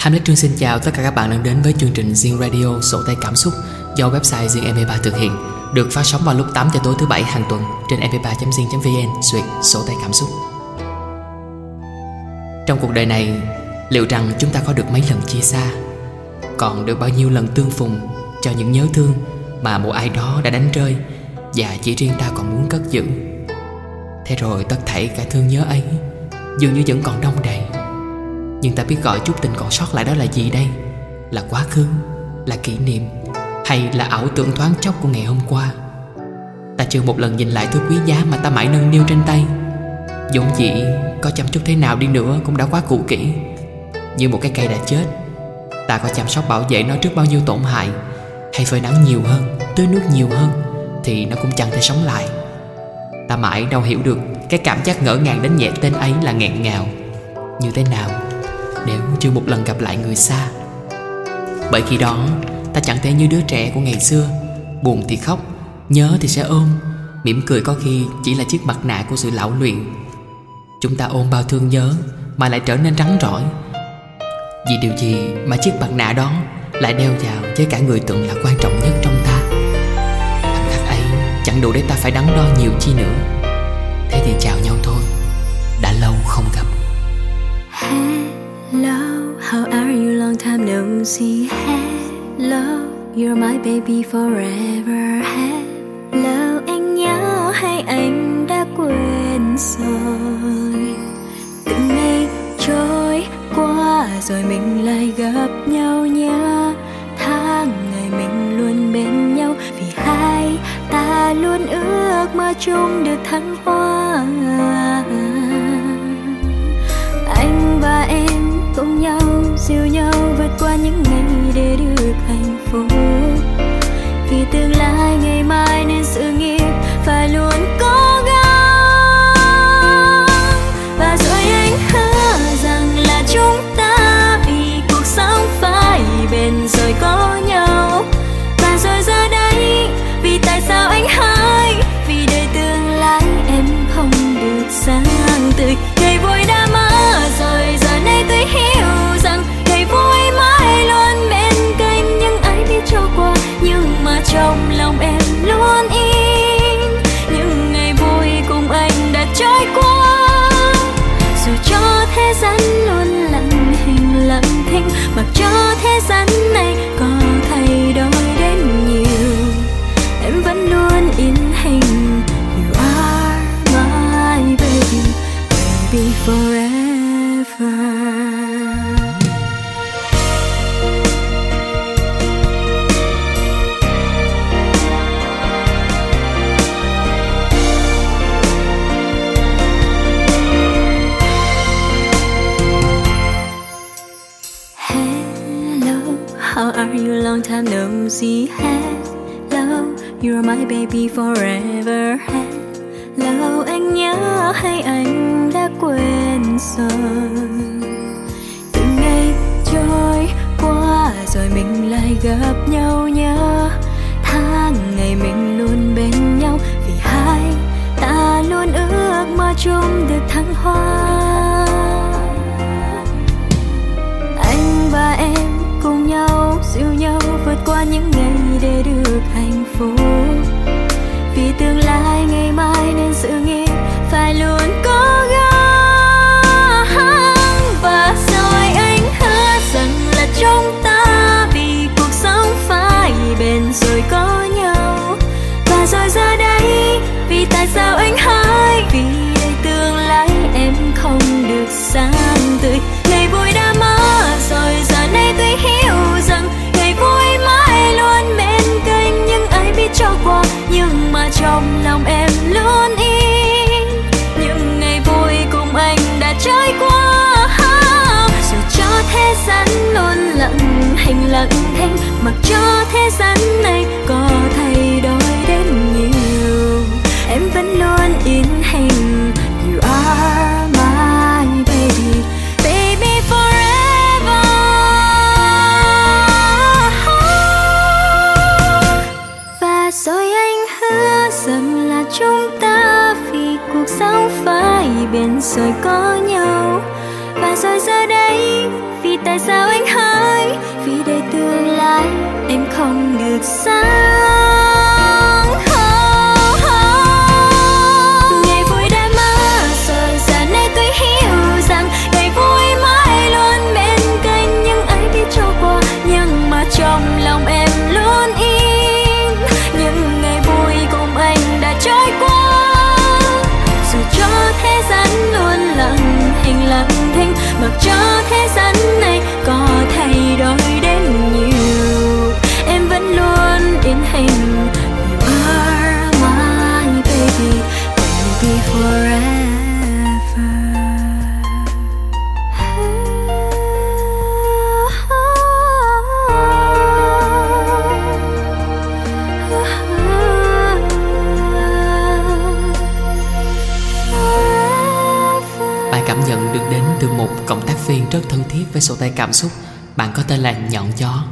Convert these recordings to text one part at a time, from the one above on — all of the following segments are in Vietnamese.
Hamlet Trương xin chào tất cả các bạn đang đến với chương trình Zing Radio Sổ tay cảm xúc do website Zing MP3 thực hiện được phát sóng vào lúc 8 giờ tối thứ bảy hàng tuần trên mp3.zing.vn duyệt sổ tay cảm xúc. Trong cuộc đời này, liệu rằng chúng ta có được mấy lần chia xa? Còn được bao nhiêu lần tương phùng cho những nhớ thương mà một ai đó đã đánh rơi và chỉ riêng ta còn muốn cất giữ? Thế rồi tất thảy cả thương nhớ ấy dường như vẫn còn đông đầy nhưng ta biết gọi chút tình còn sót lại đó là gì đây? Là quá khứ? Là kỷ niệm? Hay là ảo tưởng thoáng chốc của ngày hôm qua? Ta chưa một lần nhìn lại thứ quý giá Mà ta mãi nâng niu trên tay. Giống dĩ, có chăm chút thế nào đi nữa Cũng đã quá cũ kỹ. Như một cái cây đã chết, Ta có chăm sóc bảo vệ nó trước bao nhiêu tổn hại. Hay phơi nắng nhiều hơn, Tưới nước nhiều hơn, Thì nó cũng chẳng thể sống lại. Ta mãi đâu hiểu được Cái cảm giác ngỡ ngàng đến nhẹ tên ấy là nghẹn ngào. Như thế nào? Nếu chưa một lần gặp lại người xa. Bởi khi đó ta chẳng thể như đứa trẻ của ngày xưa Buồn thì khóc, nhớ thì sẽ ôm Mỉm cười có khi chỉ là chiếc mặt nạ của sự lão luyện. Chúng ta ôm bao thương nhớ mà lại trở nên trắng rỏi. Vì điều gì mà chiếc mặt nạ đó lại đeo vào với cả người tưởng là quan trọng nhất trong ta? Thằng khắc ấy chẳng đủ để ta phải đắn đo nhiều chi nữa. Thế thì chào nhau thôi. Đã lâu không gặp. Hello, how are you? Long time no see. Hello, you're my baby forever. Hello, anh nhớ hay anh đã quên rồi? Từng ngày trôi qua rồi mình lại gặp nhau nhớ tháng ngày mình luôn bên nhau vì hai ta luôn ước mơ chung được thăng hoa anh và em cùng nhau, dìu nhau vượt qua những ngày để được hạnh phúc. Vì tương lai ngày mai nên sự nghiệp cho Long time no see. Hello, you're my baby forever. Hello, anh nhớ hay anh đã quên rồi? Từng ngày trôi qua rồi mình lại gặp nhau nhớ tháng ngày mình luôn bên nhau vì hai ta luôn ước mơ chung được thăng hoa anh và em cùng nhau dìu nhau vượt qua những ngày để được hạnh phúc. Vì tương lai ngày mai nên sự nghiệp phải luôn cố gắng. Và rồi anh hứa rằng là trong lặng thinh mặc cho thế gian này có thay đổi đến nhiều. Em vẫn luôn in hình, you are my baby baby forever. Và rồi anh hứa rằng là chúng ta vì cuộc sống phải bền rồi có nhau. Và rồi giờ đây, vì tại sao không được rất thân thiết với sổ tay cảm xúc. Bạn có tên là Nhọn Gió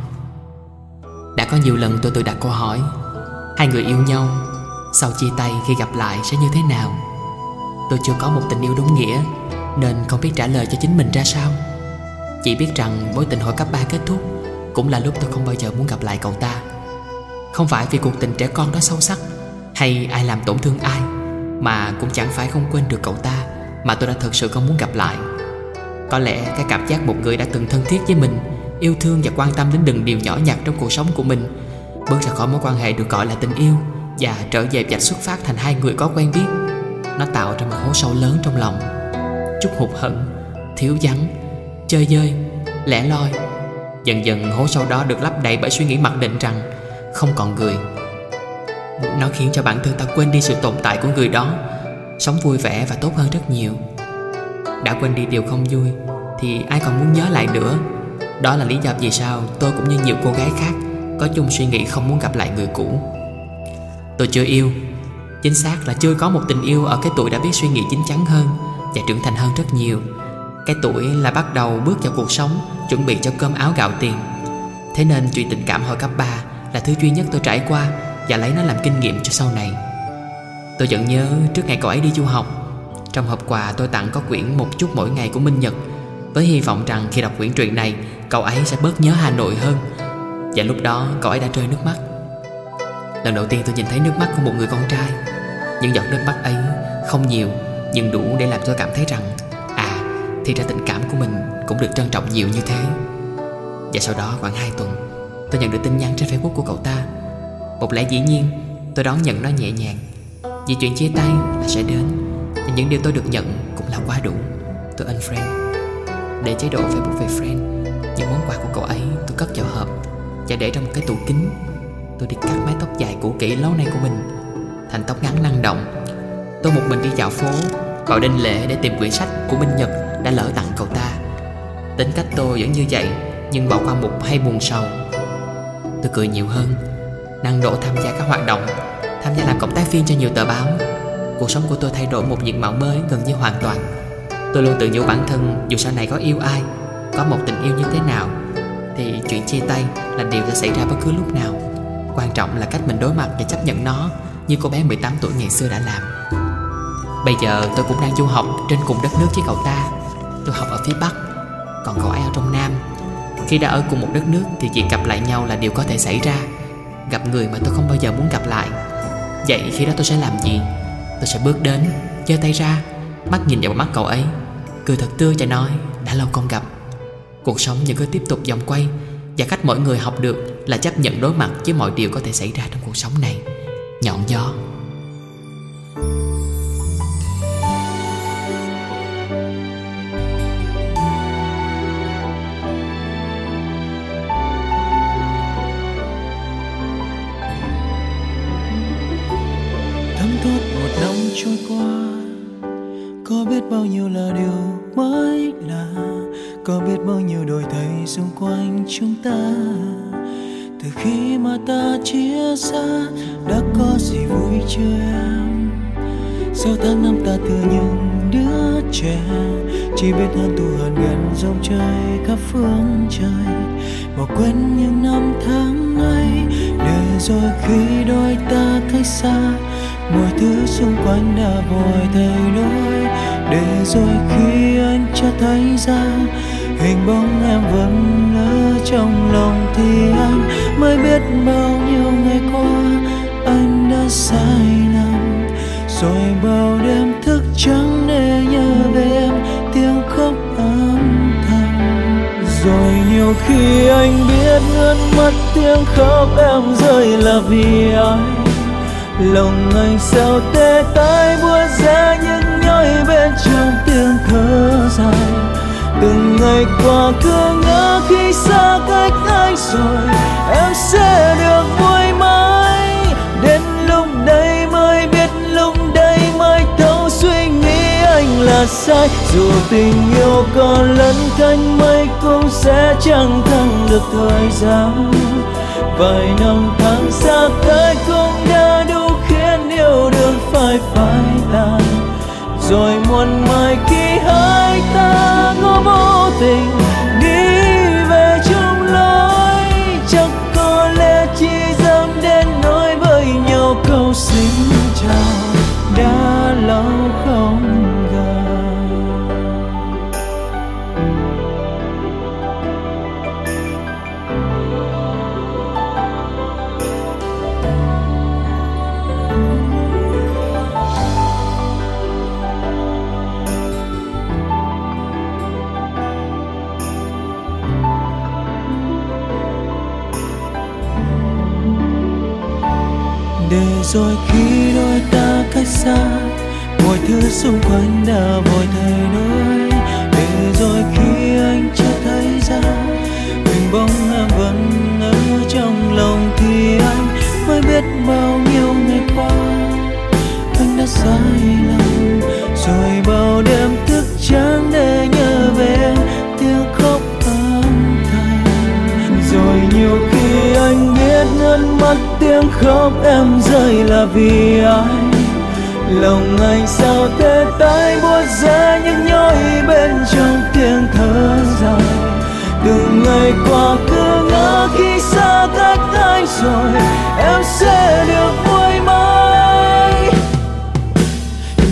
Đã có nhiều lần tôi tự đặt câu hỏi, Hai người yêu nhau, Sau chia tay khi gặp lại sẽ như thế nào? Tôi chưa có một tình yêu đúng nghĩa, Nên không biết trả lời cho chính mình ra sao. Chỉ biết rằng mối tình hồi cấp 3 kết thúc Cũng là lúc tôi không bao giờ muốn gặp lại cậu ta. Không phải vì cuộc tình trẻ con đó sâu sắc Hay ai làm tổn thương ai, Mà cũng chẳng phải không quên được cậu ta Mà tôi đã thực sự không muốn gặp lại. Có lẽ cái cảm giác một người đã từng thân thiết với mình Yêu thương và quan tâm đến từng điều nhỏ nhặt trong cuộc sống của mình Bước ra khỏi mối quan hệ được gọi là tình yêu Và trở về vạch xuất phát thành hai người có quen biết. Nó tạo ra một hố sâu lớn trong lòng. Chút hụt hận, thiếu vắng, chơi dơi, lẻ loi. Dần dần hố sâu đó được lấp đầy bởi suy nghĩ mặc định rằng Không còn người. Nó khiến cho bản thân ta quên đi sự tồn tại của người đó. Sống vui vẻ và tốt hơn rất nhiều. Đã quên đi điều không vui, Thì ai còn muốn nhớ lại nữa? Đó là lý do vì sao tôi cũng như nhiều cô gái khác Có chung suy nghĩ không muốn gặp lại người cũ. Tôi chưa yêu. Chính xác là chưa có một tình yêu ở cái tuổi đã biết suy nghĩ chín chắn hơn Và trưởng thành hơn rất nhiều. Cái tuổi là bắt đầu bước vào cuộc sống, Chuẩn bị cho cơm áo gạo tiền. Thế nên chuyện tình cảm hồi cấp 3 Là thứ duy nhất tôi trải qua Và lấy nó làm kinh nghiệm cho sau này. Tôi vẫn nhớ trước ngày cậu ấy đi du học trong hộp quà tôi tặng có quyển một chút mỗi ngày của Minh Nhật. Với hy vọng rằng khi đọc quyển truyện này, Cậu ấy sẽ bớt nhớ Hà Nội hơn. Và lúc đó, cậu ấy đã rơi nước mắt. Lần đầu tiên tôi nhìn thấy nước mắt của một người con trai. Những giọt nước mắt ấy không nhiều, Nhưng đủ để làm tôi cảm thấy rằng À thì ra tình cảm của mình cũng được trân trọng nhiều như thế. Và sau đó, khoảng 2 tuần, Tôi nhận được tin nhắn trên Facebook của cậu ta. Một lẽ dĩ nhiên, Tôi đón nhận nó nhẹ nhàng. Vì chuyện chia tay là sẽ đến những điều tôi được nhận cũng là quá đủ. Tôi unfriend Để chế độ Facebook về friend Những món quà của cậu ấy tôi cất vào hộp. Và để trong một cái tủ kính, Tôi đi cắt mái tóc dài cũ kỹ lâu nay của mình. Thành tóc ngắn năng động. Tôi một mình đi dạo phố, Vào đinh lễ để tìm quyển sách của Minh Nhật Đã lỡ tặng cậu ta. Tính cách tôi vẫn như vậy, Nhưng bỏ qua một hay buồn sầu. Tôi cười nhiều hơn, Năng độ tham gia các hoạt động, Tham gia làm cộng tác viên cho nhiều tờ báo. Cuộc sống của tôi thay đổi một diện mạo mới gần như hoàn toàn. Tôi luôn tự nhủ bản thân, Dù sau này có yêu ai, Có một tình yêu như thế nào, Thì chuyện chia tay là điều sẽ xảy ra bất cứ lúc nào. Quan trọng là cách mình đối mặt và chấp nhận nó Như cô bé 18 tuổi ngày xưa đã làm. Bây giờ tôi cũng đang du học Trên cùng đất nước với cậu ta. Tôi học ở phía Bắc, Còn cậu ấy ở trong Nam. Khi đã ở cùng một đất nước Thì việc gặp lại nhau là điều có thể xảy ra. Gặp người mà tôi không bao giờ muốn gặp lại. Vậy khi đó tôi sẽ làm gì? Tôi sẽ bước đến, giơ tay ra, Mắt nhìn vào mắt cậu ấy. Cười thật tươi và nói, Đã lâu không gặp. Cuộc sống vẫn cứ tiếp tục vòng quay Và cách mỗi người học được là chấp nhận đối mặt với mọi điều có thể xảy ra trong cuộc sống này. Nhọn gió. Bao nhiêu là điều mới lạ, có biết bao nhiêu đổi thay xung quanh chúng ta. Từ khi mà ta chia xa, đã có gì vui chưa em? Sau tháng năm ta từ những đứa trẻ, chỉ biết hơn tu hận gần dòng trời khắp phương trời. Bỏ quên những năm tháng ấy, để rồi khi đôi ta cách xa, mọi thứ xung quanh đã vội thay đổi để rồi khi anh cho thấy ra, hình bóng em vẫn lỡ trong lòng thì anh mới biết bao nhiêu ngày qua anh đã sai lầm. Rồi bao đêm thức trắng để nhớ về em, tiếng khóc âm thầm. Rồi nhiều khi anh biết nước mắt tiếng khóc em rơi là vì ai lòng anh sao tê tái, buốt giá mãi bên trong tiếng thở dài. Từng ngày qua cứ ngỡ khi xa cách anh rồi, em sẽ được vui mãi. Đến lúc đây mới biết, lúc đây mới thấu suy nghĩ anh là sai. Dù tình yêu còn lẫn cánh mây cũng sẽ chẳng thăng được thời gian. Vài năm tháng xa cách cũng đã đủ khiến yêu đương phải phai tàn rồi muôn mai khi hai ta có vô tình. Xa. Mọi thứ xung quanh đã vội thay đổi để rồi khi anh chưa thấy ra, mình bóng em vẫn ở trong lòng thì anh mới biết bao nhiêu ngày qua. Anh đã sai lầm, rồi bao đêm thức trắng để nhớ về em tiếng khóc âm thầm. Rồi nhiều khi anh biết nước mắt tiếng khóc em rơi là vì ai? Lòng anh sao thế tái buốt ra những nhói bên trong tiếng thở dài. Từng ngày qua cứ ngỡ khi xa cách anh rồi, em sẽ được vui mãi.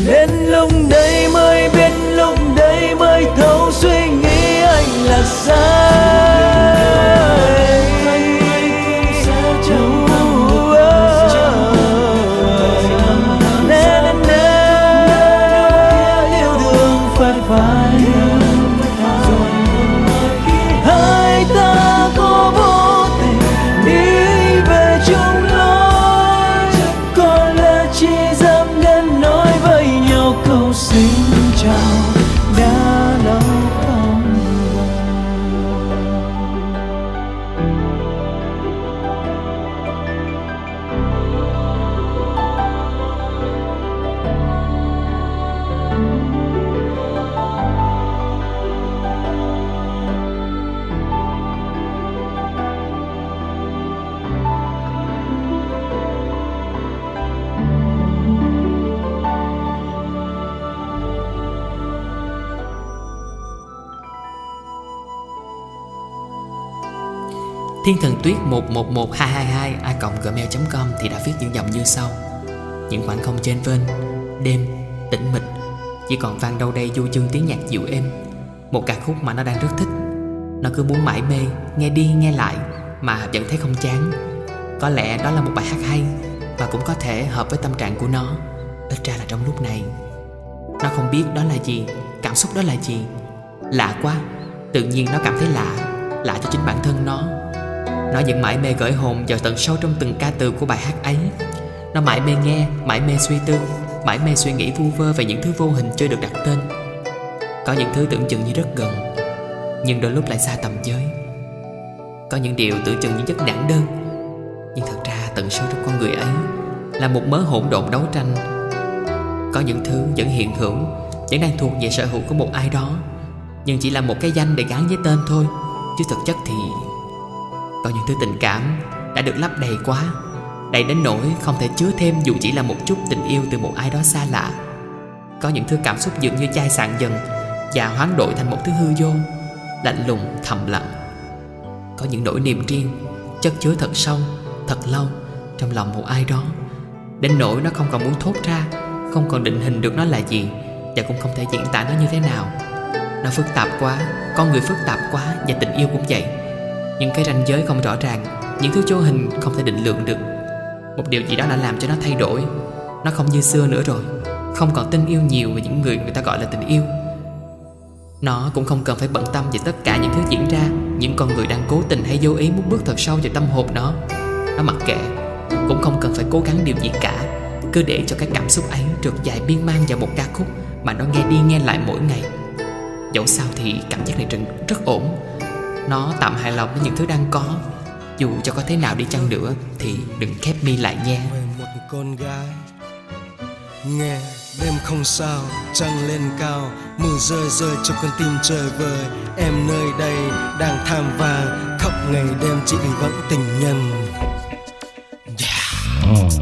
Đến lúc đây mới biết, lúc đây mới thấu suy nghĩ anh là sai. 111222 a gmail.com thì đã viết những dòng như sau. Những khoảng không trên vên, đêm, tĩnh mịch Chỉ còn vang đâu đây du dương tiếng nhạc dịu êm. Một ca khúc mà nó đang rất thích. Nó cứ muốn mãi mê, nghe đi nghe lại Mà vẫn thấy không chán. Có lẽ đó là một bài hát hay Và cũng có thể hợp với tâm trạng của nó. Ít ra là trong lúc này Nó không biết đó là gì, cảm xúc đó là gì. Lạ quá, tự nhiên nó cảm thấy lạ Lạ cho chính bản thân nó. Nó vẫn mãi mê gửi hồn vào tận sâu trong từng ca từ của bài hát ấy. Nó mãi mê nghe, mãi mê suy tư Mãi mê suy nghĩ vu vơ về những thứ vô hình chưa được đặt tên. Có những thứ tưởng chừng như rất gần Nhưng đôi lúc lại xa tầm giới Có những điều tưởng chừng như rất nản đơn Nhưng thật ra tận sâu trong con người ấy Là một mớ hỗn độn đấu tranh. Có những thứ vẫn hiện hữu Vẫn đang thuộc về sở hữu của một ai đó Nhưng chỉ là một cái danh để gắn với tên thôi Chứ thực chất thì có những thứ tình cảm đã được lấp đầy quá. Đầy đến nỗi không thể chứa thêm dù chỉ là một chút tình yêu từ một ai đó xa lạ. Có những thứ cảm xúc dường như chai sạn dần Và hoán đổi thành một thứ hư vô Lạnh lùng thầm lặng. Có những nỗi niềm riêng Chất chứa thật sâu, thật lâu Trong lòng một ai đó. Đến nỗi nó không còn muốn thốt ra Không còn định hình được nó là gì Và cũng không thể diễn tả nó như thế nào. Nó phức tạp quá Con người phức tạp quá Và tình yêu cũng vậy. Những cái ranh giới không rõ ràng, Những thứ vô hình không thể định lượng được. Một điều gì đó đã làm cho nó thay đổi. Nó không như xưa nữa rồi, Không còn tin yêu nhiều về những người người ta gọi là tình yêu. Nó cũng không cần phải bận tâm về tất cả những thứ diễn ra, Những con người đang cố tình hay vô ý muốn bước thật sâu vào tâm hồn nó. Nó mặc kệ, Cũng không cần phải cố gắng điều gì cả, Cứ để cho cái cảm xúc ấy trượt dài biên mang vào một ca khúc Mà nó nghe đi nghe lại mỗi ngày. Dẫu sao thì cảm giác này rất ổn. Nó tạm hài lòng với những thứ đang có. Dù cho có thế nào đi chăng nữa Thì đừng khép mi lại nha. Về một con gái Nghe đêm không sao Trăng lên cao Mưa rơi rơi trong con tim trời vời. Em nơi đây đang tham vàng Khóc ngày đêm chỉ vì vẫn tình nhân.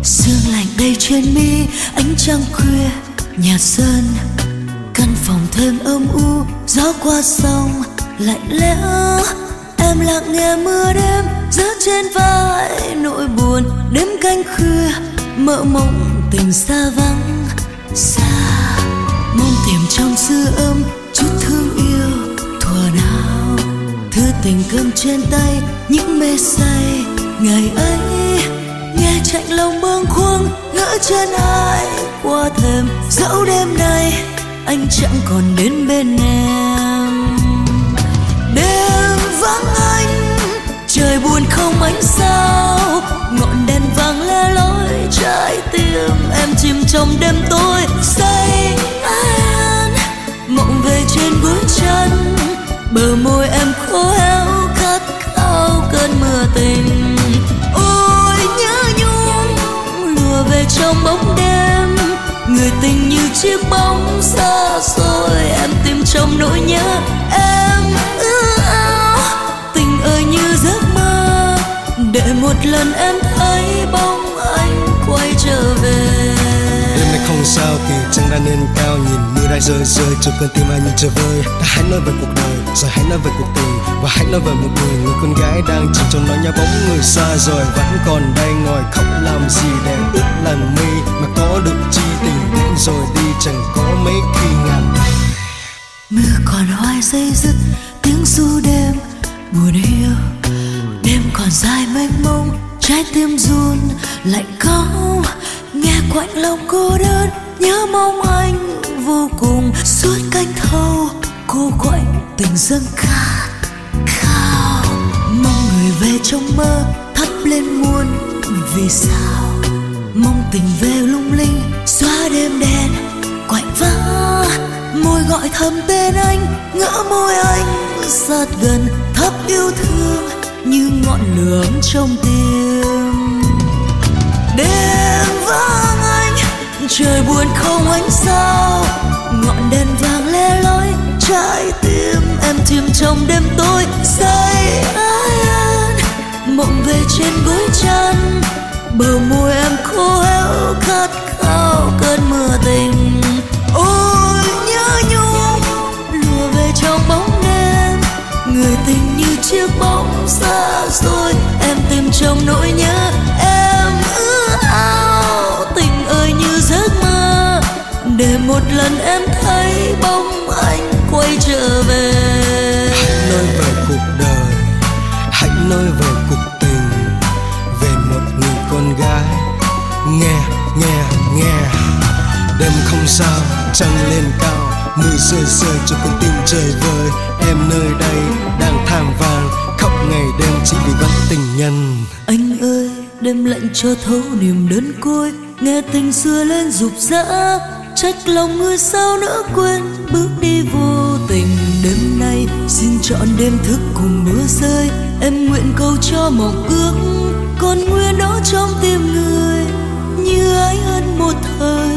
Sương lạnh đầy trên mi ánh trăng khuya nhà sơn. Căn phòng thêm âm u gió qua sông lạnh lẽo. Em lặng nghe mưa đêm rớt trên vai nỗi buồn. Đêm canh khuya, mơ mộng tình xa vắng. Xa, mong tìm trong dư âm chút thương yêu, thuở nào. Thư tình cơm trên tay, những mê say. Ngày ấy, nghe chạy lòng bâng khuâng, ngỡ chân ai qua thềm dẫu đêm nay. Anh chẳng còn đến bên em vắng anh, trời buồn không ánh sao. Ngọn đèn vàng le lói trái tim em chìm trong đêm tối. Say anh mộng về trên bước chân. Bờ môi em khô héo khát khao cơn mưa tình. Ôi, nhớ nhung lùa về trong bóng đêm. Người tình như chiếc bóng xa xôi, em tìm trong nỗi nhớ em giấc mơ để một lần em thấy bóng anh quay trở về. Đêm nay không sao kỳ trăng đã lên cao Nhìn mưa đã rơi rơi cho cơn tim anh trời vơi. Ta hãy nói về cuộc đời rồi hãy nói về cuộc tình Và hãy nói về một người người con gái đang chìm trong nỗi nhớ bóng người xa rồi Vẫn còn đây ngồi khóc làm gì để ướt làn mi Mà có được chi tình đến rồi đi chẳng có mấy khi ngàn. Mưa còn hoài dây dứt tiếng ru đêm buồn hiu đêm còn dài mênh mông, trái tim run, lạnh cóng nghe quạnh lòng cô đơn. Nhớ mong anh vô cùng, suốt canh thâu, cô quạnh tình dâng khát khao. Mong người về trong mơ, thắp lên muôn vì sao? Mong tình về lung linh, xóa đêm đen, quạnh vắng môi gọi thầm tên anh ngỡ môi anh, sát gần thấp yêu thương như ngọn lửa trong tim. Đêm vắng anh, trời buồn không ánh sao. Ngọn đèn vàng le lói, trái tim em chìm trong đêm tối. Say an, mộng về trên gối chăn. Bờ môi em khô héo khát khao cơn mưa tình. Ôi người tình như chiếc bóng xa rồi em tìm trong nỗi nhớ em ước ao. Tình ơi như giấc mơ. Để một lần em thấy bóng anh quay trở về. Hãy nói về cuộc đời. Hãy nói về cuộc tình. Về một người con gái. Nghe, nghe, nghe. Đêm không sao, trăng lên cao. Mưa rơi rơi cho con tim trời vơi Em nơi đây đang than vàng Khóc ngày đêm chỉ vì vẫn tình nhân. Anh ơi, đêm lạnh cho thấu niềm đơn côi. Nghe tình xưa lên rục rã. Trách lòng người sao nỡ quên. Bước đi vô tình đêm nay. Xin chọn đêm thức cùng mưa rơi. Em nguyện cầu cho mộng ước. Còn nguyên đó trong tim người. Như ái ân một thời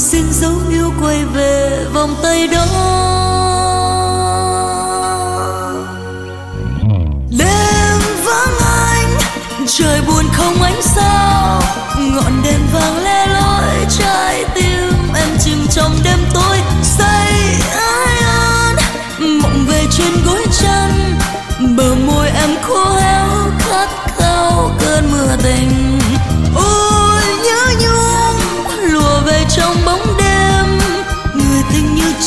xin dấu yêu quay về vòng tay đó. Đêm vắng anh, trời buồn không ánh sao. Ngọn đèn vàng le lói, trái tim em chìm trong đêm tối. Say ai an mộng về trên gối chăn bờ môi em khô héo khát khao cơn mưa tình. Ôi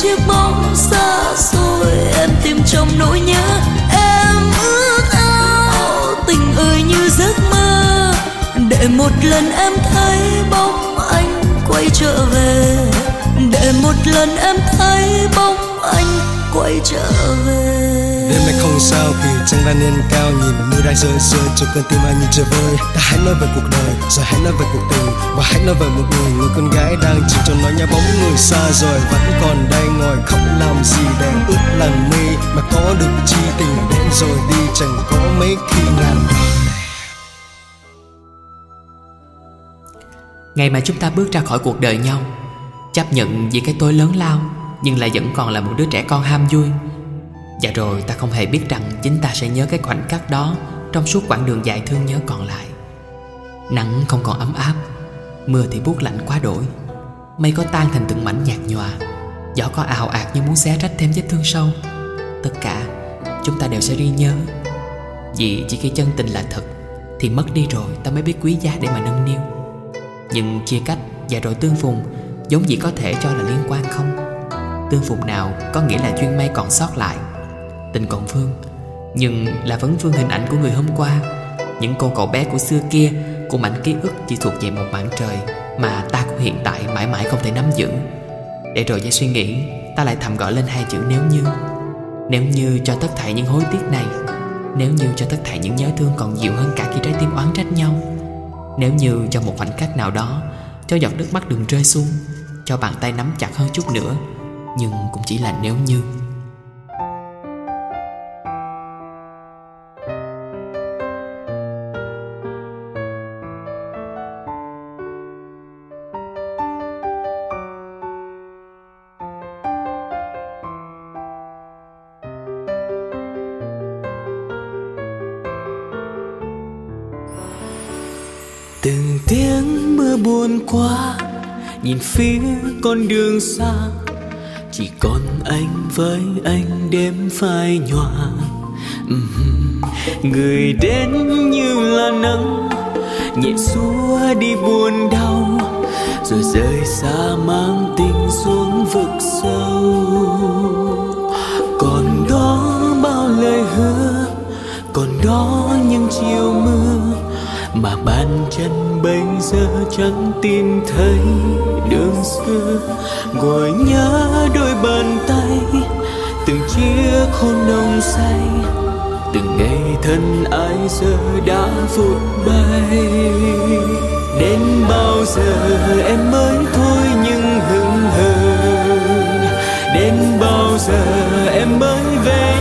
chiếc bóng xa xôi, em tìm trong nỗi nhớ em ước ao. Tình ơi như giấc mơ, để một lần em thấy bóng anh quay trở về. Để một lần em thấy bóng anh quay trở về đêm nay không sao thì trăng đang lên cao, nhìn mưa đang rơi rơi. Cho cơn tim anh như chơi vơi. Ta hãy nói về cuộc đời, rồi hãy nói về cuộc tình. Và hãy nói về một người người con gái đang chỉ cho nói nhà bóng người xa rồi vẫn còn đây ngồi khóc làm gì để ướt làn mi mà có được chi tình đến rồi đi chẳng có mấy khi ngàn đời. Ngày mà chúng ta bước ra khỏi cuộc đời nhau, Chấp nhận vì cái tôi lớn lao, Nhưng lại vẫn còn là một đứa trẻ con ham vui. Và rồi, ta không hề biết rằng Chính ta sẽ nhớ cái khoảnh khắc đó Trong suốt quãng đường dài thương nhớ còn lại. Nắng không còn ấm áp, Mưa thì buốt lạnh quá đổi. Mây có tan thành từng mảnh nhạt nhòa, Gió có ào ạt như muốn xé rách thêm vết thương sâu. Tất cả, chúng ta đều sẽ ghi nhớ. Vì chỉ khi chân tình là thật Thì mất đi rồi, ta mới biết quý giá để mà nâng niu. Nhưng chia cách và rồi tương phùng Giống gì có thể cho là liên quan không? Tương phùng nào có nghĩa là chuyên may còn sót lại. Tình còn vương. Nhưng là vẫn vương hình ảnh của người hôm qua. Những cô cậu bé của xưa kia Của mảnh ký ức chỉ thuộc về một mảng trời Mà ta của hiện tại mãi mãi không thể nắm giữ. Để rồi ra suy nghĩ, Ta lại thầm gọi lên hai chữ nếu như. Nếu như cho tất thảy những hối tiếc này. Nếu như cho tất thảy những nhớ thương còn dịu hơn cả khi trái tim oán trách nhau. Nếu như cho một khoảnh khắc nào đó, Cho giọt nước mắt đừng rơi xuống, Cho bàn tay nắm chặt hơn chút nữa. Nhưng cũng chỉ là nếu như. Con đường xa, chỉ còn anh với anh đêm phai nhòa. Người đến như là nắng nhẹ xua đi buồn đau, rồi rời xa mang tình xuống vực sâu. Còn đó bao lời hứa, còn đó những chiều mưa mà bàn chân bây giờ chẳng tìm thấy đường xưa. Ngồi nhớ đôi bàn tay, từng chiếc hôn nồng say. Từng ngày thân ai giờ đã vụt bay. Đến bao giờ em mới thôi nhưng hững hờ? Đến bao giờ em mới về?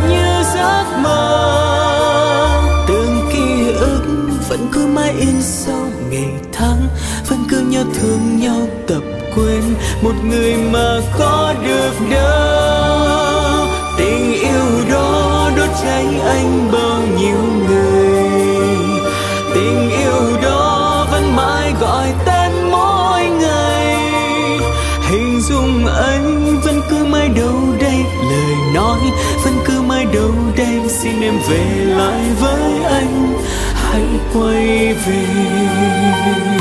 Mãi in sâu ngày tháng, vẫn cứ nhớ thương nhau tập quên một người mà có được đâu tình yêu đó đốt cháy anh bao nhiêu người. Tình yêu đó vẫn mãi gọi tên mỗi ngày. Hình dung anh vẫn cứ mãi đâu đây, lời nói vẫn cứ mãi đâu đây. Xin em về lại với quay về.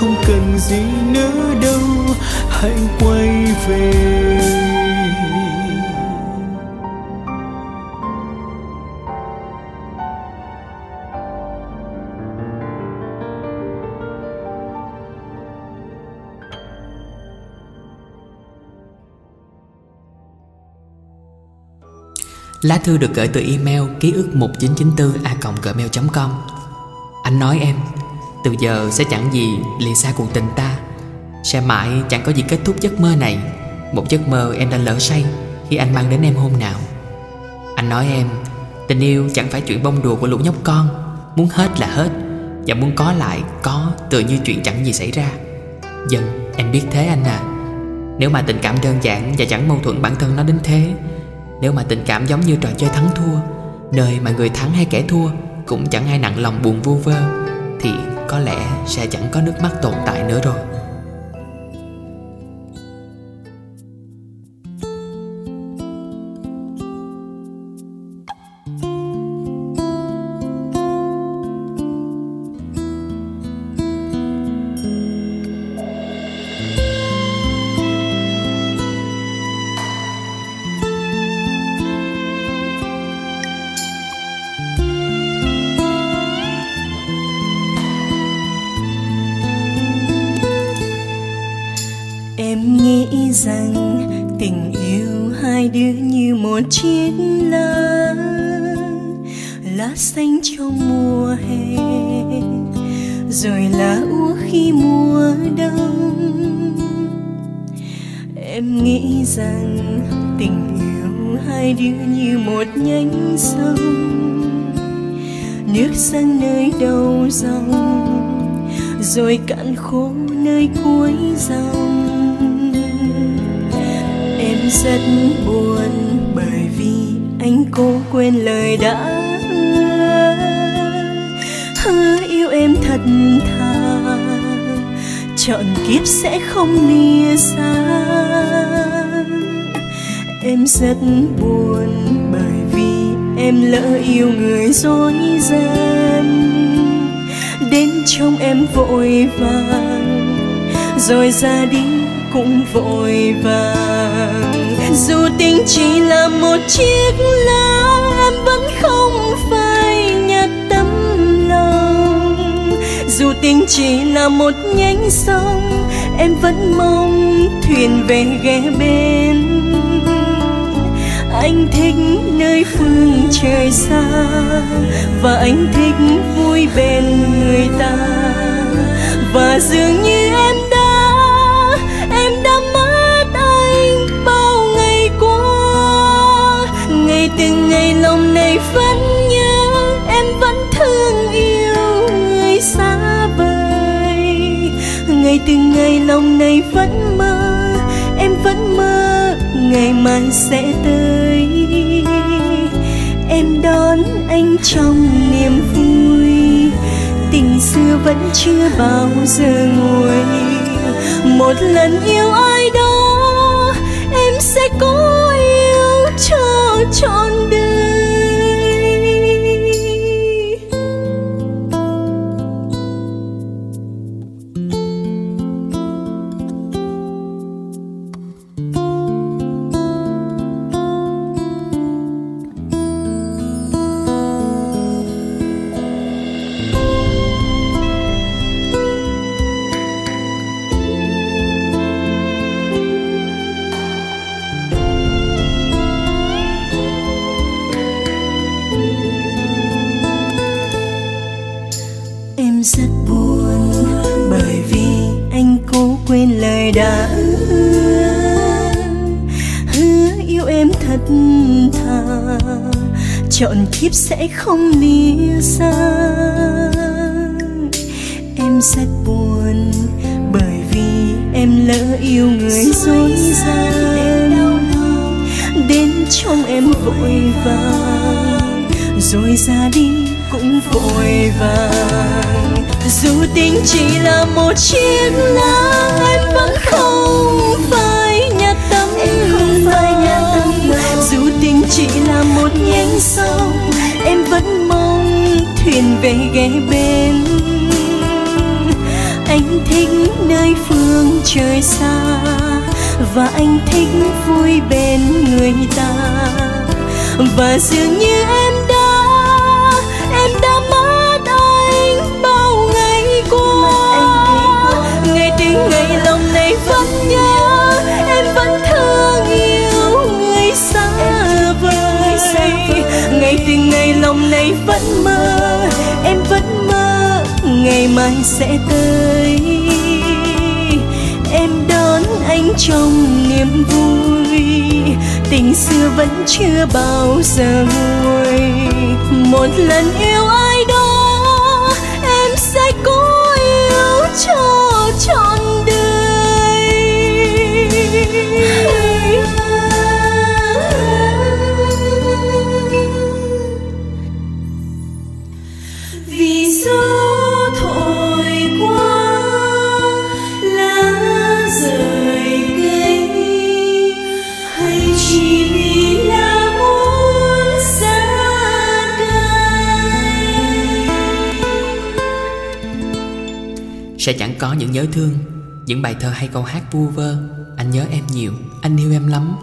Không cần gì nữa đâu, hãy quay về. Lá thư được gửi từ email ký ức 1994 a gmail.com Anh nói em. Từ giờ sẽ chẳng gì lìa xa cuộc tình ta. Sẽ mãi chẳng có gì kết thúc giấc mơ này. Một giấc mơ em đã lỡ say Khi anh mang đến em hôm nào. Anh nói em, Tình yêu chẳng phải chuyện bông đùa của lũ nhóc con. Muốn hết là hết, Và muốn có lại, có Tự như chuyện chẳng gì xảy ra. Dần em biết thế anh à. Nếu mà tình cảm đơn giản Và chẳng mâu thuẫn bản thân nó đến thế, nếu mà tình cảm giống như trò chơi thắng thua, Nơi mà người thắng hay kẻ thua Cũng chẳng ai nặng lòng buồn vu vơ. Thì có lẽ sẽ chẳng có nước mắt tồn tại nữa rồi. Cạn khô nơi cuối dòng. Em rất buồn bởi vì anh cố quên lời đã hứa yêu em thật thà, chọn kiếp sẽ không lìa xa. Em rất vội vàng, rồi ra đi cũng vội vàng. Dù tình chỉ là một chiếc lá em vẫn không phải nhạt tấm lòng. Dù tình chỉ là một nhánh sông, em vẫn mong thuyền về ghé bên. Anh thích nơi phương trời xa, và anh thích vui bên người ta và dường như em đã từng ngày lòng này vẫn nhớ, em vẫn thương yêu người xa vời. Ngày từng ngày lòng này vẫn mơ, em vẫn mơ ngày mai sẽ tới. Em đón anh trong niềm vui tình xưa vẫn chưa bao giờ nguôi. Một lần yêu ai đó, em sẽ có yêu cho trọn kiếp sẽ không lìa xa em rất buồn bởi vì em lỡ yêu người dối gian. Đến trong em vội vàng rồi ra đi cũng vội vàng. Dù tình chỉ là một chiếc lá em vẫn không phải nhà tâm dù tình chỉ là một nhánh sông em vẫn mong thuyền về ghé bên. Anh thích nơi phương trời xa và anh thích vui bên người ta. Và dường như em lòng này vẫn mơ, em vẫn mơ, ngày mai sẽ tới. Em đón anh trong niềm vui, tình xưa vẫn chưa bao giờ nguôi. Một lần yêu anh Sẽ chẳng có những nhớ thương. Những bài thơ hay câu hát vu vơ Anh nhớ em nhiều, anh yêu em lắm.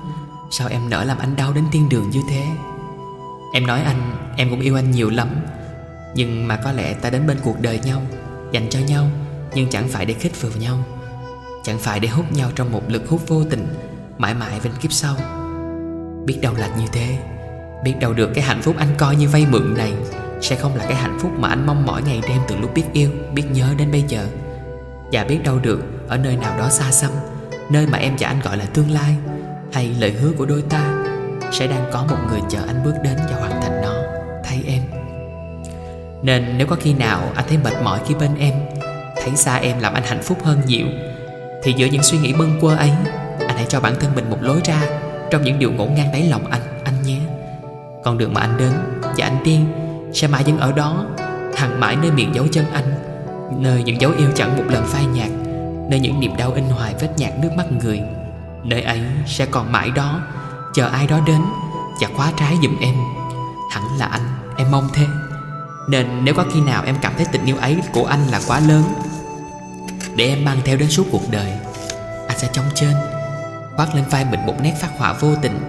Sao em nỡ làm anh đau đến thiên đường như thế? Em nói anh, em cũng yêu anh nhiều lắm. Nhưng mà có lẽ ta đến bên cuộc đời nhau Dành cho nhau Nhưng chẳng phải để khích vào nhau. Chẳng phải để hút nhau trong một lực hút vô tình Mãi mãi bên kiếp sau. Biết đâu là như thế. Biết đâu được cái hạnh phúc anh coi như vay mượn này Sẽ không là cái hạnh phúc mà anh mong mỏi ngày đêm từ lúc biết yêu Biết nhớ đến bây giờ. Và biết đâu được, ở nơi nào đó xa xăm, Nơi mà em và anh gọi là tương lai, Hay lời hứa của đôi ta, Sẽ đang có một người chờ anh bước đến và hoàn thành nó. Thay em. Nên nếu có khi nào anh thấy mệt mỏi khi bên em, Thấy xa em làm anh hạnh phúc hơn nhiều, Thì giữa những suy nghĩ bâng quơ ấy, Anh hãy cho bản thân mình một lối ra Trong những điều ngổn ngang đáy lòng anh Anh nhé. Con đường mà anh đến và anh đi Sẽ mãi vẫn ở đó Hằng mãi nơi miệng dấu chân anh Nơi những dấu yêu chẳng một lần phai nhạt Nơi những niềm đau in hoài vết nhạt nước mắt người. Nơi ấy sẽ còn mãi đó Chờ ai đó đến Và khóa trái giùm em. Hẳn là anh, em mong thế. Nên nếu có khi nào em cảm thấy tình yêu ấy của anh là quá lớn Để em mang theo đến suốt cuộc đời Anh sẽ trông trên Khoác lên vai mình một nét phát họa vô tình.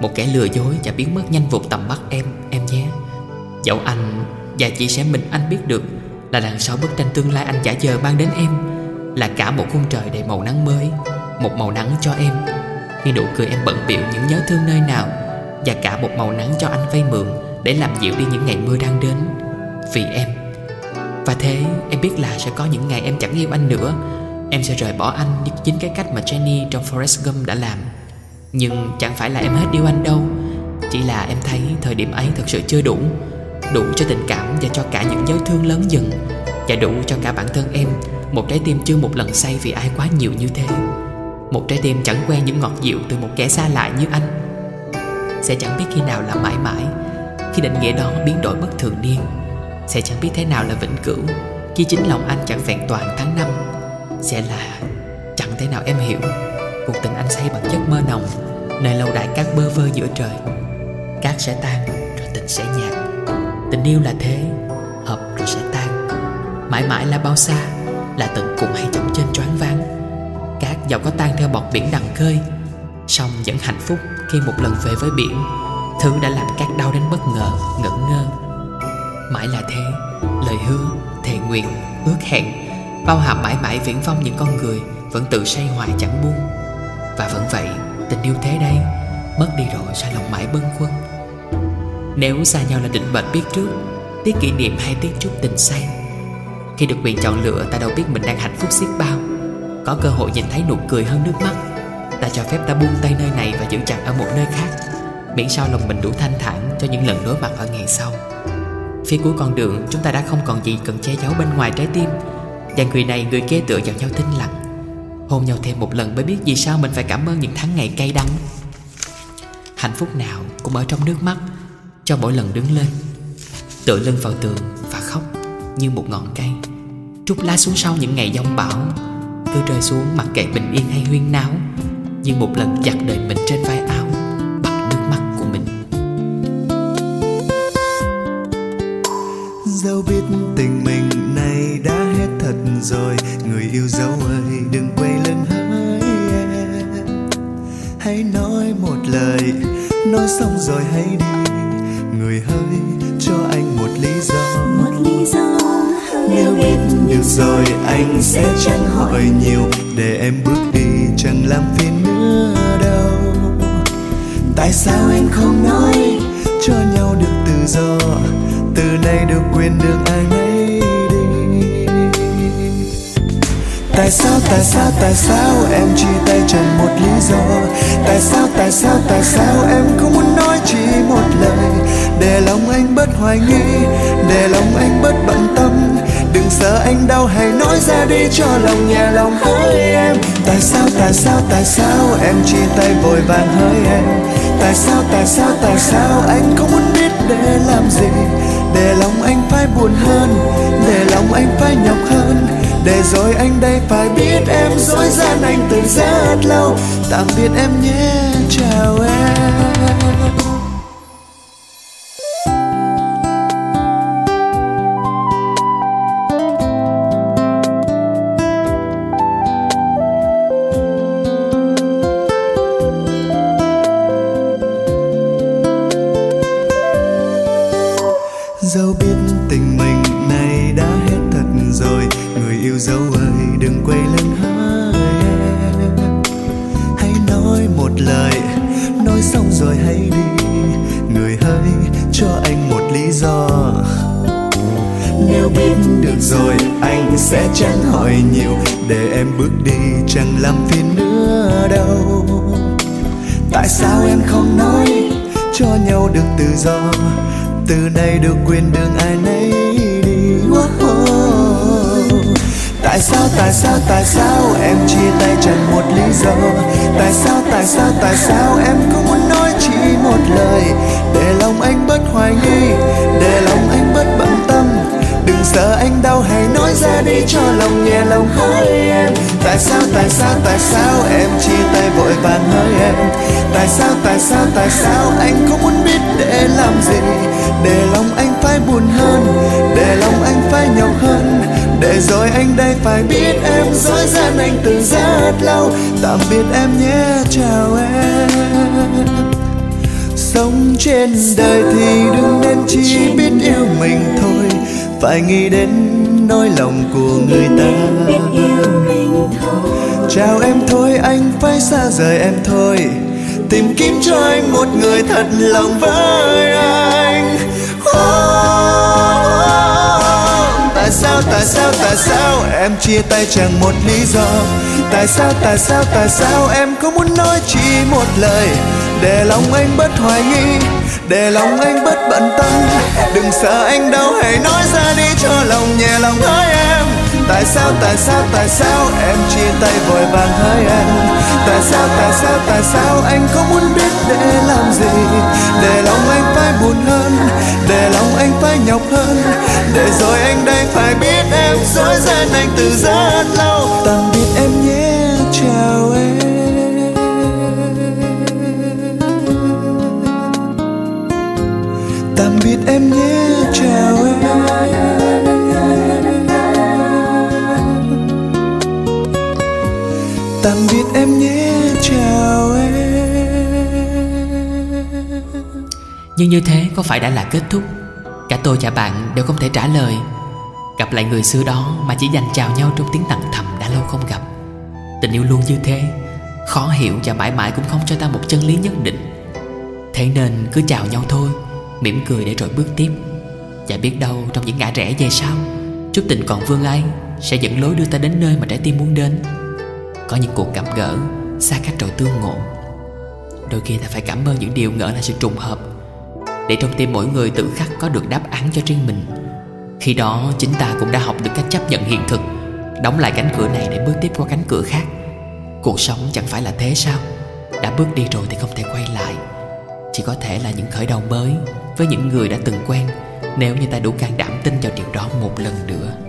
Một kẻ lừa dối và biến mất nhanh vụt tầm mắt em, em nhé. Dẫu anh và chỉ sẽ mình anh biết được là đằng sau bức tranh tương lai anh giả giờ mang đến em, Là cả một khung trời đầy màu nắng mới, Một màu nắng cho em. Khi nụ cười em bận biểu những nhớ thương nơi nào, Và cả một màu nắng cho anh vay mượn Để làm dịu đi những ngày mưa đang đến. Vì em. Và thế, em biết là sẽ có những ngày em chẳng yêu anh nữa. Em sẽ rời bỏ anh như chính cái cách mà Jenny trong Forrest Gump đã làm. Nhưng chẳng phải là em hết yêu anh đâu. Chỉ là em thấy thời điểm ấy thật sự chưa đủ. Đủ cho tình cảm và cho cả những nhớ thương lớn dần. Và đủ cho cả bản thân em. Một trái tim chưa một lần say vì ai quá nhiều như thế. Một trái tim chẳng quen những ngọt dịu từ một kẻ xa lạ như anh. Sẽ chẳng biết khi nào là mãi mãi. Khi định nghĩa đó biến đổi bất thường niên Sẽ chẳng biết thế nào là vĩnh cửu. Khi chính lòng anh chẳng vẹn toàn tháng năm. Sẽ là chẳng thể nào em hiểu. Cuộc tình anh say bằng giấc mơ nồng. Nơi lâu đài cát bơ vơ giữa trời. Cát sẽ tan, rồi tình sẽ nhạt. Tình yêu là thế Hợp rồi sẽ tan. Mãi mãi là bao xa Là tận cùng hay chậm trên choáng váng. Cát dầu có tan theo bọt biển đằng khơi Song vẫn hạnh phúc Khi một lần về với biển. Thứ đã làm cát đau đến bất ngờ Ngẩn ngơ. Mãi là thế Lời hứa, thề nguyện, ước hẹn Bao hàm mãi mãi viễn vong những con người Vẫn tự say hoài chẳng buông. Và vẫn vậy tình yêu thế đây Mất đi rồi sao lòng mãi bâng khuâng. Nếu xa nhau là định mệnh biết trước tiết kỷ niệm hay tiết chút tình say Khi được quyền chọn lựa, ta đâu biết mình đang hạnh phúc xiết bao. Có cơ hội nhìn thấy nụ cười hơn nước mắt. Ta cho phép ta buông tay nơi này và giữ chặt ở một nơi khác, Miễn sao lòng mình đủ thanh thản cho những lần đối mặt ở ngày sau. Phía cuối con đường, chúng ta đã không còn gì cần che giấu bên ngoài trái tim. Và người này, người kia tựa vào nhau thinh lặng. Hôn nhau thêm một lần mới biết vì sao mình phải cảm ơn những tháng ngày cay đắng. Hạnh phúc nào cũng ở trong nước mắt. Cho mỗi lần đứng lên. Tựa lưng vào tường và khóc Như một ngọn cây. Trút lá xuống sau những ngày giông bão. Cứ rơi xuống mặc kệ bình yên hay huyên náo. Như một lần giặt đời mình trên vai áo Bằng nước mắt của mình. Dẫu biết tình mình này đã hết thật rồi, Người yêu dấu ơi, đừng quay lưng hỡi em. Hãy nói một lời, Nói xong rồi hãy đi. Người hỡi cho anh một lý do. Một lý do Nếu biết. Được rồi anh sẽ chẳng hỏi nhiều Để em bước đi chẳng làm phiền nữa đâu. Tại sao anh không nói cho nhau được tự do? Từ nay được quyền đường ai nấy đi. Tại sao, tại sao, tại sao em chia tay chẳng một lý do? Tại sao, tại sao, tại sao em không muốn nói chỉ một lời để lòng anh bớt hoài nghi Để lòng anh bớt bận tâm. Đừng sợ anh đau hãy nói ra đi cho lòng nhẹ lòng hỡi em. Tại sao, tại sao, tại sao em chia tay vội vàng hỡi em? Tại sao, tại sao, tại sao anh không muốn biết để làm gì? Để lòng anh phải buồn hơn Để lòng anh phải nhọc hơn. Để rồi anh đây phải biết em dối gian anh từ rất lâu. Tạm biệt em nhé chào em. Từ nay được quyền đường ai nấy đi Wow. tại sao tại sao tại sao em chia tay chẳng một lý do tại sao tại sao tại sao em không muốn nói chỉ một lời để lòng anh bớt hoài nghi, để lòng anh bớt bận tâm đừng sợ anh đau hay ra đi cho lòng nhẹ lòng hỡi em. Tại sao tại sao tại sao em chia tay vội vàng hỡi em? Tại sao tại sao tại sao anh không muốn biết để làm gì? Để lòng anh phải buồn hơn, để lòng anh phải nhọc hơn. Để rồi anh đây phải biết em, dối gian anh từ rất lâu. Tạm biệt em nhé, chào em. Sống trên đời thì đừng nên chỉ biết yêu mình thôi. Phải nghĩ đến nỗi lòng của người ta. Chào em thôi anh phải xa rời em thôi. Tìm kiếm cho anh một người thật lòng với anh. Oh, tại sao tại sao tại sao em chia tay chẳng một lý do? Tại sao tại sao tại sao em không muốn nói chỉ một lời để lòng anh bớt hoài nghi, để lòng anh bớt bận tâm. Đừng sợ anh đau hãy nói ra đi cho lòng nhẹ lòng hỡi em. Tại sao tại sao tại sao em chia tay vội vàng hỡi em? Tại sao tại sao tại sao anh không muốn biết để làm gì? Để lòng anh phải buồn hơn, để lòng anh phải nhọc hơn. Để rồi anh đây phải biết em, dối gian anh từ rất lâu. Tạm biệt em nhé. Em nhé chào em. Tạm biệt em nhé chào em. Nhưng như thế có phải đã là kết thúc? Cả tôi và bạn đều không thể trả lời. Gặp lại người xưa đó mà chỉ dành chào nhau trong tiếng tặng thầm đã lâu không gặp. Tình yêu luôn như thế, Khó hiểu và mãi mãi cũng không cho ta một chân lý nhất định. Thế nên cứ chào nhau thôi. Mỉm cười để rồi bước tiếp. Chả biết đâu trong những ngã rẽ về sau, Chút tình còn vương ai Sẽ dẫn lối đưa ta đến nơi mà trái tim muốn đến. Có những cuộc gặp gỡ, Xa cách rồi tương ngộ. Đôi khi ta phải cảm ơn những điều ngỡ là sự trùng hợp, Để trong tim mỗi người tự khắc có được đáp án cho riêng mình. Khi đó, chính ta cũng đã học được cách chấp nhận hiện thực, Đóng lại cánh cửa này để bước tiếp qua cánh cửa khác. Cuộc sống chẳng phải là thế sao? Đã bước đi rồi thì không thể quay lại chỉ có thể là những khởi đầu mới với những người đã từng quen, nếu như ta đủ can đảm tin vào điều đó một lần nữa.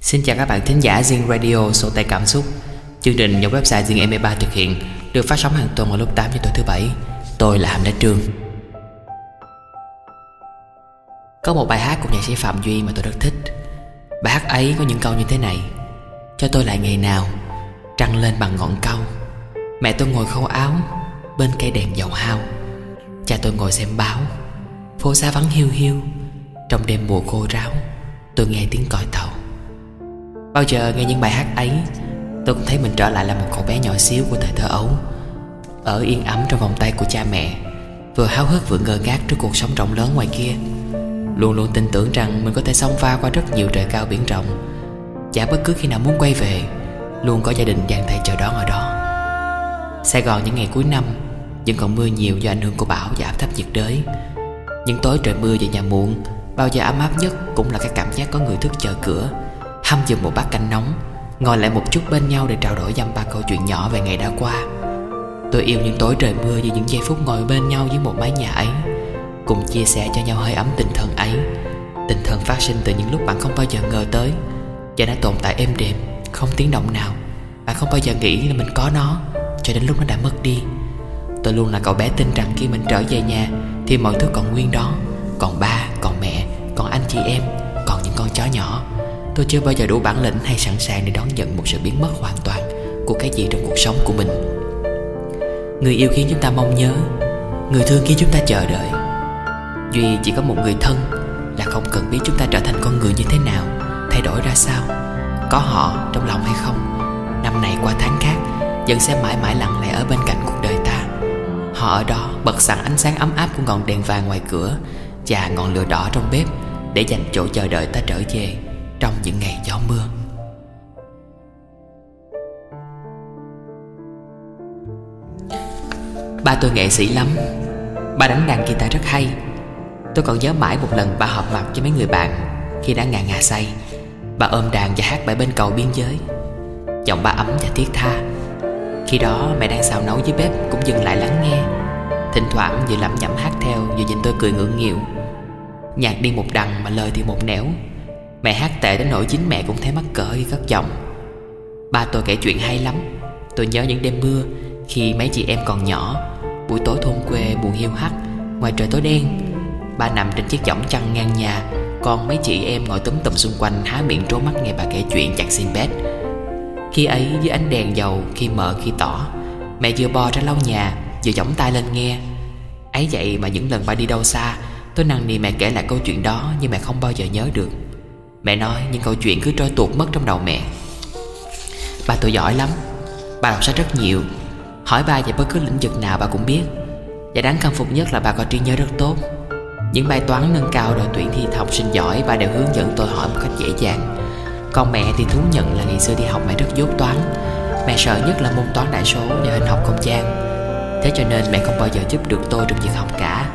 Xin chào các bạn thính giả Zing Radio, số tay cảm xúc. Chương trình do website Zing MP3 thực hiện, Được phát sóng hàng tuần vào lúc 8 giờ tối thứ bảy. Tôi là Hàm Đá Trương Có một bài hát của nhạc sĩ Phạm Duy mà tôi rất thích. Bài hát ấy có những câu như thế này. Cho tôi lại ngày nào, Trăng lên bằng ngọn cau Mẹ tôi ngồi khâu áo, Bên cây đèn dầu hao. Cha tôi ngồi xem báo, Phố xa vắng hiu hiu. Trong đêm mùa khô ráo, Tôi nghe tiếng còi tàu Bao giờ nghe những bài hát ấy, Tôi cũng thấy mình trở lại là một cậu bé nhỏ xíu của thời thơ ấu, Ở yên ấm trong vòng tay của cha mẹ, Vừa háo hức vừa ngơ ngác trước cuộc sống rộng lớn ngoài kia. Luôn luôn tin tưởng rằng mình có thể xông pha qua rất nhiều trời cao biển rộng, Chả bất cứ khi nào muốn quay về, Luôn có gia đình đang tay chờ đón ở đó. Sài Gòn những ngày cuối năm, Vẫn còn mưa nhiều do ảnh hưởng của bão và áp thấp nhiệt đới. Những tối trời mưa về nhà muộn, Bao giờ ấm áp nhất cũng là cái cảm giác có người thức chờ cửa. Hâm dừng một bát canh nóng Ngồi lại một chút bên nhau để trao đổi dăm ba câu chuyện nhỏ về ngày đã qua. Tôi yêu những tối trời mưa như những giây phút ngồi bên nhau dưới một mái nhà ấy Cùng chia sẻ cho nhau hơi ấm tình thân ấy. Tình thân phát sinh từ những lúc bạn không bao giờ ngờ tới Và đã tồn tại êm đềm, không tiếng động nào. Bạn không bao giờ nghĩ là mình có nó Cho đến lúc nó đã mất đi. Tôi luôn là cậu bé tin rằng khi mình trở về nhà Thì mọi thứ còn nguyên đó Còn ba, còn mẹ, còn anh chị em Còn những con chó nhỏ. Tôi chưa bao giờ đủ bản lĩnh hay sẵn sàng để đón nhận một sự biến mất hoàn toàn Của cái gì trong cuộc sống của mình. Người yêu khiến chúng ta mong nhớ, Người thương khiến chúng ta chờ đợi. Duy chỉ có một người thân Là không cần biết chúng ta trở thành con người như thế nào, Thay đổi ra sao, Có họ trong lòng hay không. Năm này qua tháng khác, Vẫn sẽ mãi mãi lặng lẽ ở bên cạnh cuộc đời ta. Họ ở đó bật sẵn ánh sáng ấm áp của ngọn đèn vàng ngoài cửa Và ngọn lửa đỏ trong bếp Để dành chỗ chờ đợi ta trở về. Trong những ngày gió mưa. Ba tôi nghệ sĩ lắm. Ba đánh đàn guitar rất hay. Tôi còn nhớ mãi một lần ba họp mặt với mấy người bạn Khi đã ngà ngà say. Bà ôm đàn và hát bài bên cầu biên giới. Giọng ba ấm và thiết tha. Khi đó mẹ đang xào nấu dưới bếp Cũng dừng lại lắng nghe. Thỉnh thoảng vừa lẩm nhẩm hát theo Vừa nhìn tôi cười ngưỡng nghịu. Nhạc đi một đằng mà lời thì một nẻo. Mẹ hát tệ đến nỗi chính mẹ cũng thấy mắc cỡ khi cất giọng Ba tôi kể chuyện hay lắm. Tôi nhớ những đêm mưa Khi mấy chị em còn nhỏ, Buổi tối thôn quê buồn hiu hắt, Ngoài trời tối đen, Ba nằm trên chiếc võng chăn ngang nhà, Còn mấy chị em ngồi túm tùm xung quanh Há miệng trố mắt nghe bà kể chuyện chặt xin bét. Khi ấy, dưới ánh đèn dầu, Khi mờ, khi tỏ, Mẹ vừa bò ra lau nhà, Vừa giỏng tay lên nghe. Ấy vậy mà những lần ba đi đâu xa, Tôi năn nỉ mẹ kể lại câu chuyện đó Nhưng mẹ không bao giờ nhớ được. Mẹ nói những câu chuyện cứ trôi tuột mất trong đầu mẹ. Ba tôi giỏi lắm. Ba đọc sách rất nhiều. Hỏi ba về bất cứ lĩnh vực nào bà cũng biết. Và đáng khâm phục nhất là bà có trí nhớ rất tốt. Những bài toán nâng cao đội tuyển thi học sinh giỏi, Bà đều hướng dẫn tôi hỏi một cách dễ dàng. Còn mẹ thì thú nhận là ngày xưa đi học mẹ rất dốt toán. Mẹ sợ nhất là môn toán đại số và hình học không gian. Thế cho nên mẹ không bao giờ giúp được tôi trong việc học cả.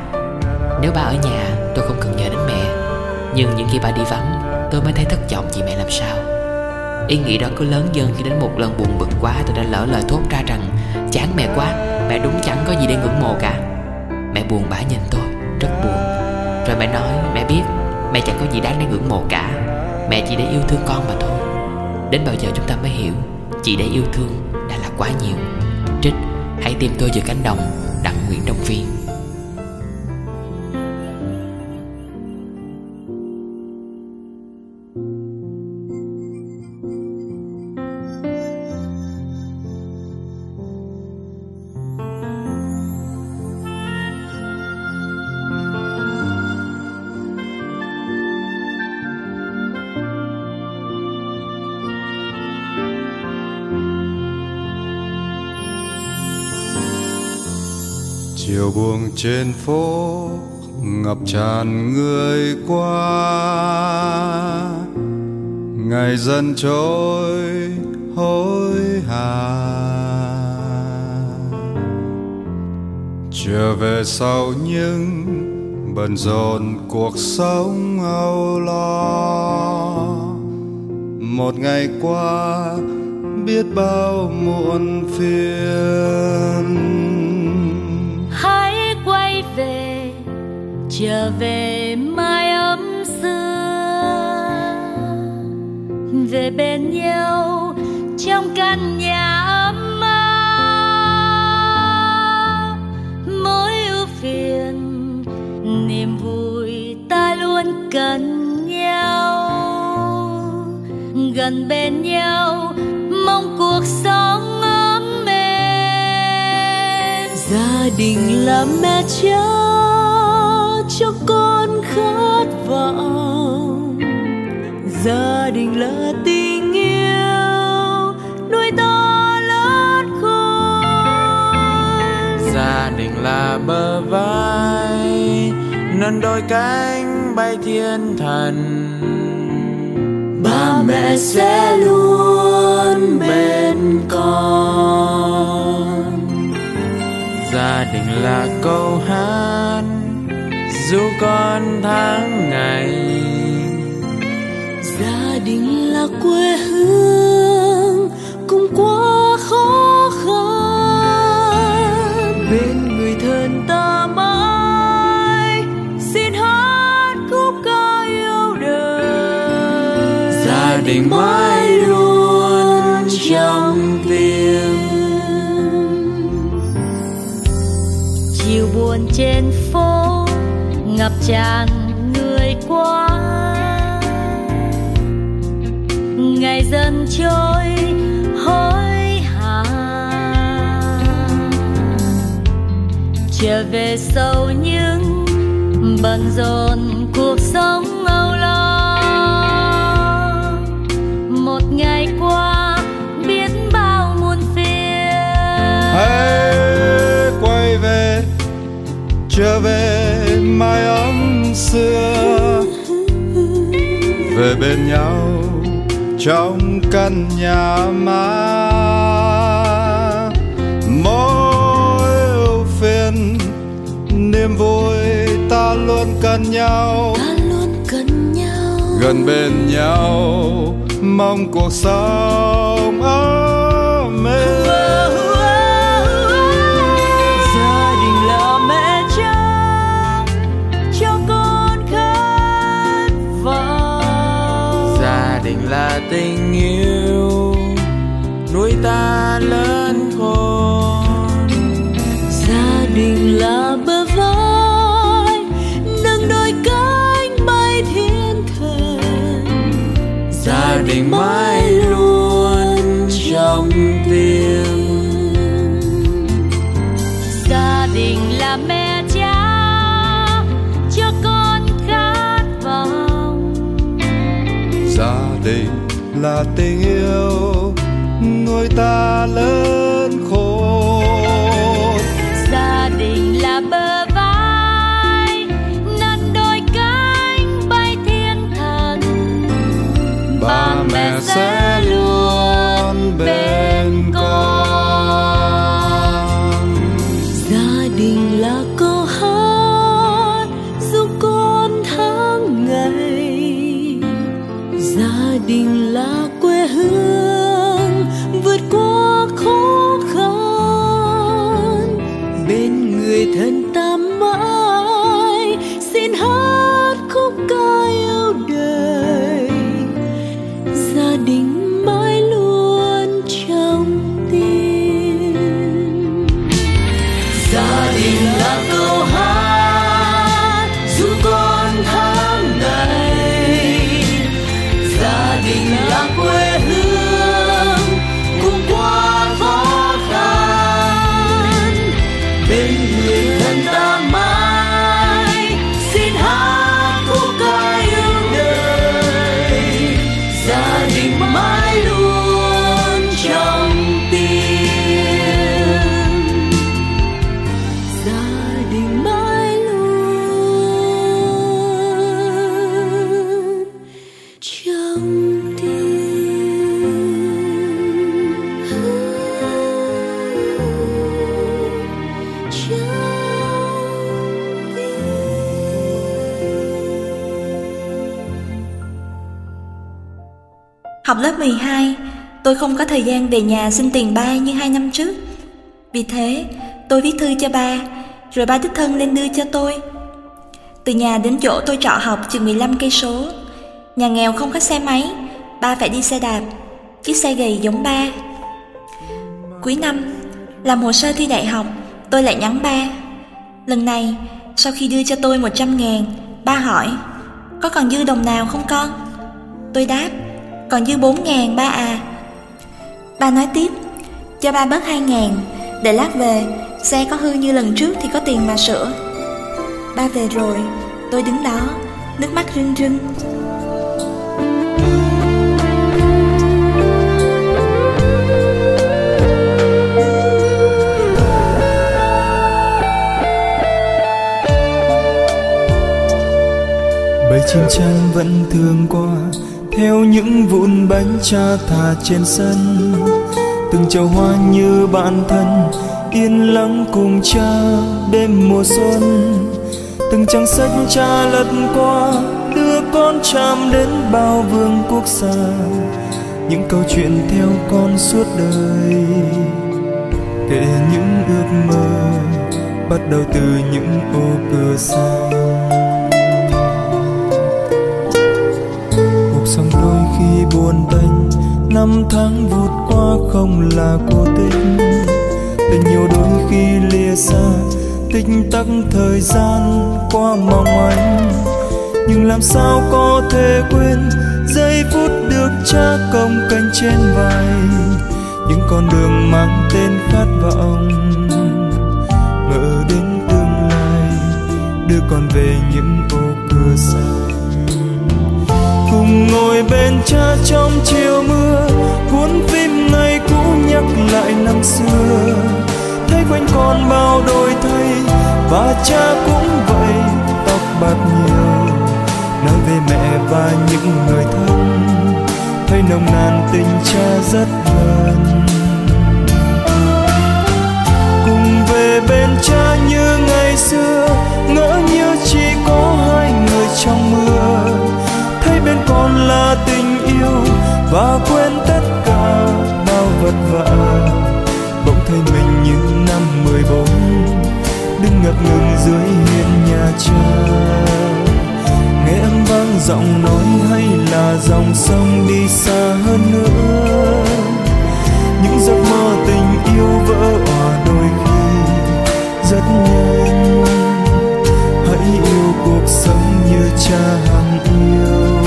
Nếu ba ở nhà, tôi không cần nhờ đến mẹ. Nhưng những khi ba đi vắng Tôi mới thấy thất vọng chị mẹ làm sao. Ý nghĩ đó cứ lớn dần khi đến một lần buồn bực quá Tôi đã lỡ lời thốt ra rằng Chán mẹ quá, mẹ đúng chẳng có gì để ngưỡng mộ cả. Mẹ buồn bã nhìn tôi, rất buồn. Rồi mẹ nói, mẹ biết Mẹ chẳng có gì đáng để ngưỡng mộ cả. Mẹ chỉ để yêu thương con mà thôi. Đến bao giờ chúng ta mới hiểu chị để yêu thương đã là quá nhiều. Trích, hãy tìm tôi giữa cánh đồng Đặng Nguyễn Đông Viên chiều buông trên phố, ngập tràn người qua. Ngày dần trôi, hối hả. Trở về sau những bận rộn cuộc sống âu lo. Một ngày qua, biết bao muộn phiền. Trở về mái ấm xưa. Về bên nhau trong căn nhà ấm áp. Mỗi ưu phiền, niềm vui ta luôn cần nhau. Gần bên nhau, mong cuộc sống ấm êm gia đình là mẹ cháu gia đình là tình yêu nuôi ta lớn khôn. Gia đình là bờ vai nâng đôi cánh bay thiên thần. Ba mẹ sẽ luôn bên con. Gia đình là câu hát dù con tháng ngày mãi luôn trong tim. Chiều buồn trên phố, ngập tràn người qua. Ngày dần trôi, hối hả? Trở về sau những bận rộn cuộc sống. Trở về mái ấm xưa. Về bên nhau trong căn nhà má mỗi ưu phiền niềm vui ta luôn cần nhau. Ta luôn cần nhau. Gần bên nhau mong cuộc sống ấm êm tình yêu nuôi ta lớn khôn gia đình là bờ vai nâng đôi cánh bay thiên thần. Gia đình mãi là tình yêu. Nuôi ta lớn lớp 12, tôi không có thời gian về nhà xin tiền ba như hai năm trước. Vì thế, tôi viết thư cho ba, rồi ba đích thân lên đưa cho tôi. Từ nhà đến chỗ tôi trọ học chừng 15 cây số. Nhà nghèo không có xe máy, ba phải đi xe đạp, chiếc xe gầy giống ba. Cuối năm, làm hồ sơ thi đại học, tôi lại nhắn ba. Lần này, sau khi đưa cho tôi 100 ngàn, ba hỏi, có còn dư đồng nào không con? Tôi đáp, còn dư 4 ngàn ba à. Ba nói tiếp, cho ba bớt 2 ngàn, để lát về, xe có hư như lần trước thì có tiền mà sửa. Ba về rồi, tôi đứng đó, nước mắt rưng rưng. Bầy chim trắng vẫn thương qua theo những vụn bánh cha thả trên sân. Từng chậu hoa như bạn thân, yên lặng cùng cha đêm mùa xuân. Từng trang sách cha lật qua, đưa con chạm đến bao vương quốc xa. Những câu chuyện theo con suốt đời, kể những ước mơ bắt đầu từ những ô cửa xa. Cuộc đôi khi buồn tênh năm tháng vụt qua không là cố tình tình yêu đôi khi lìa xa, tích tắc thời gian qua mong anh nhưng làm sao có thể quên giây phút được cha công canh trên vai. Những con đường mang tên khát vọng, ngỡ đến tương lai. Đưa con về những ô cửa xa cùng ngồi bên cha trong chiều mưa, cuốn phim ngày cũ nhắc lại năm xưa. Thấy quanh con bao đổi thay và cha cũng vậy, tóc bạc nhiều. Nói về mẹ và những người thân, thấy nồng nàn tình cha rất gần và quên tất cả bao vất vả. Bỗng thấy mình như năm mười bốn, đứng ngập ngừng dưới hiên nhà cha nghe âm vang giọng nói hay là dòng sông đi xa hơn nữa. Những giấc mơ tình yêu vỡ hòa đôi khi rất nhanh. Hãy yêu cuộc sống như cha hằng yêu.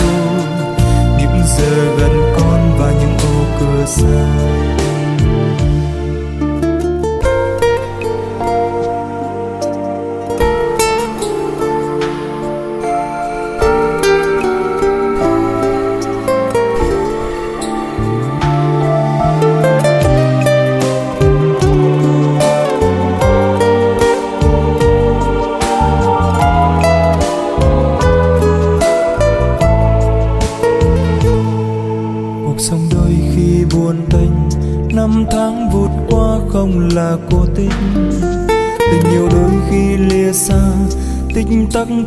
Những giờ gần ô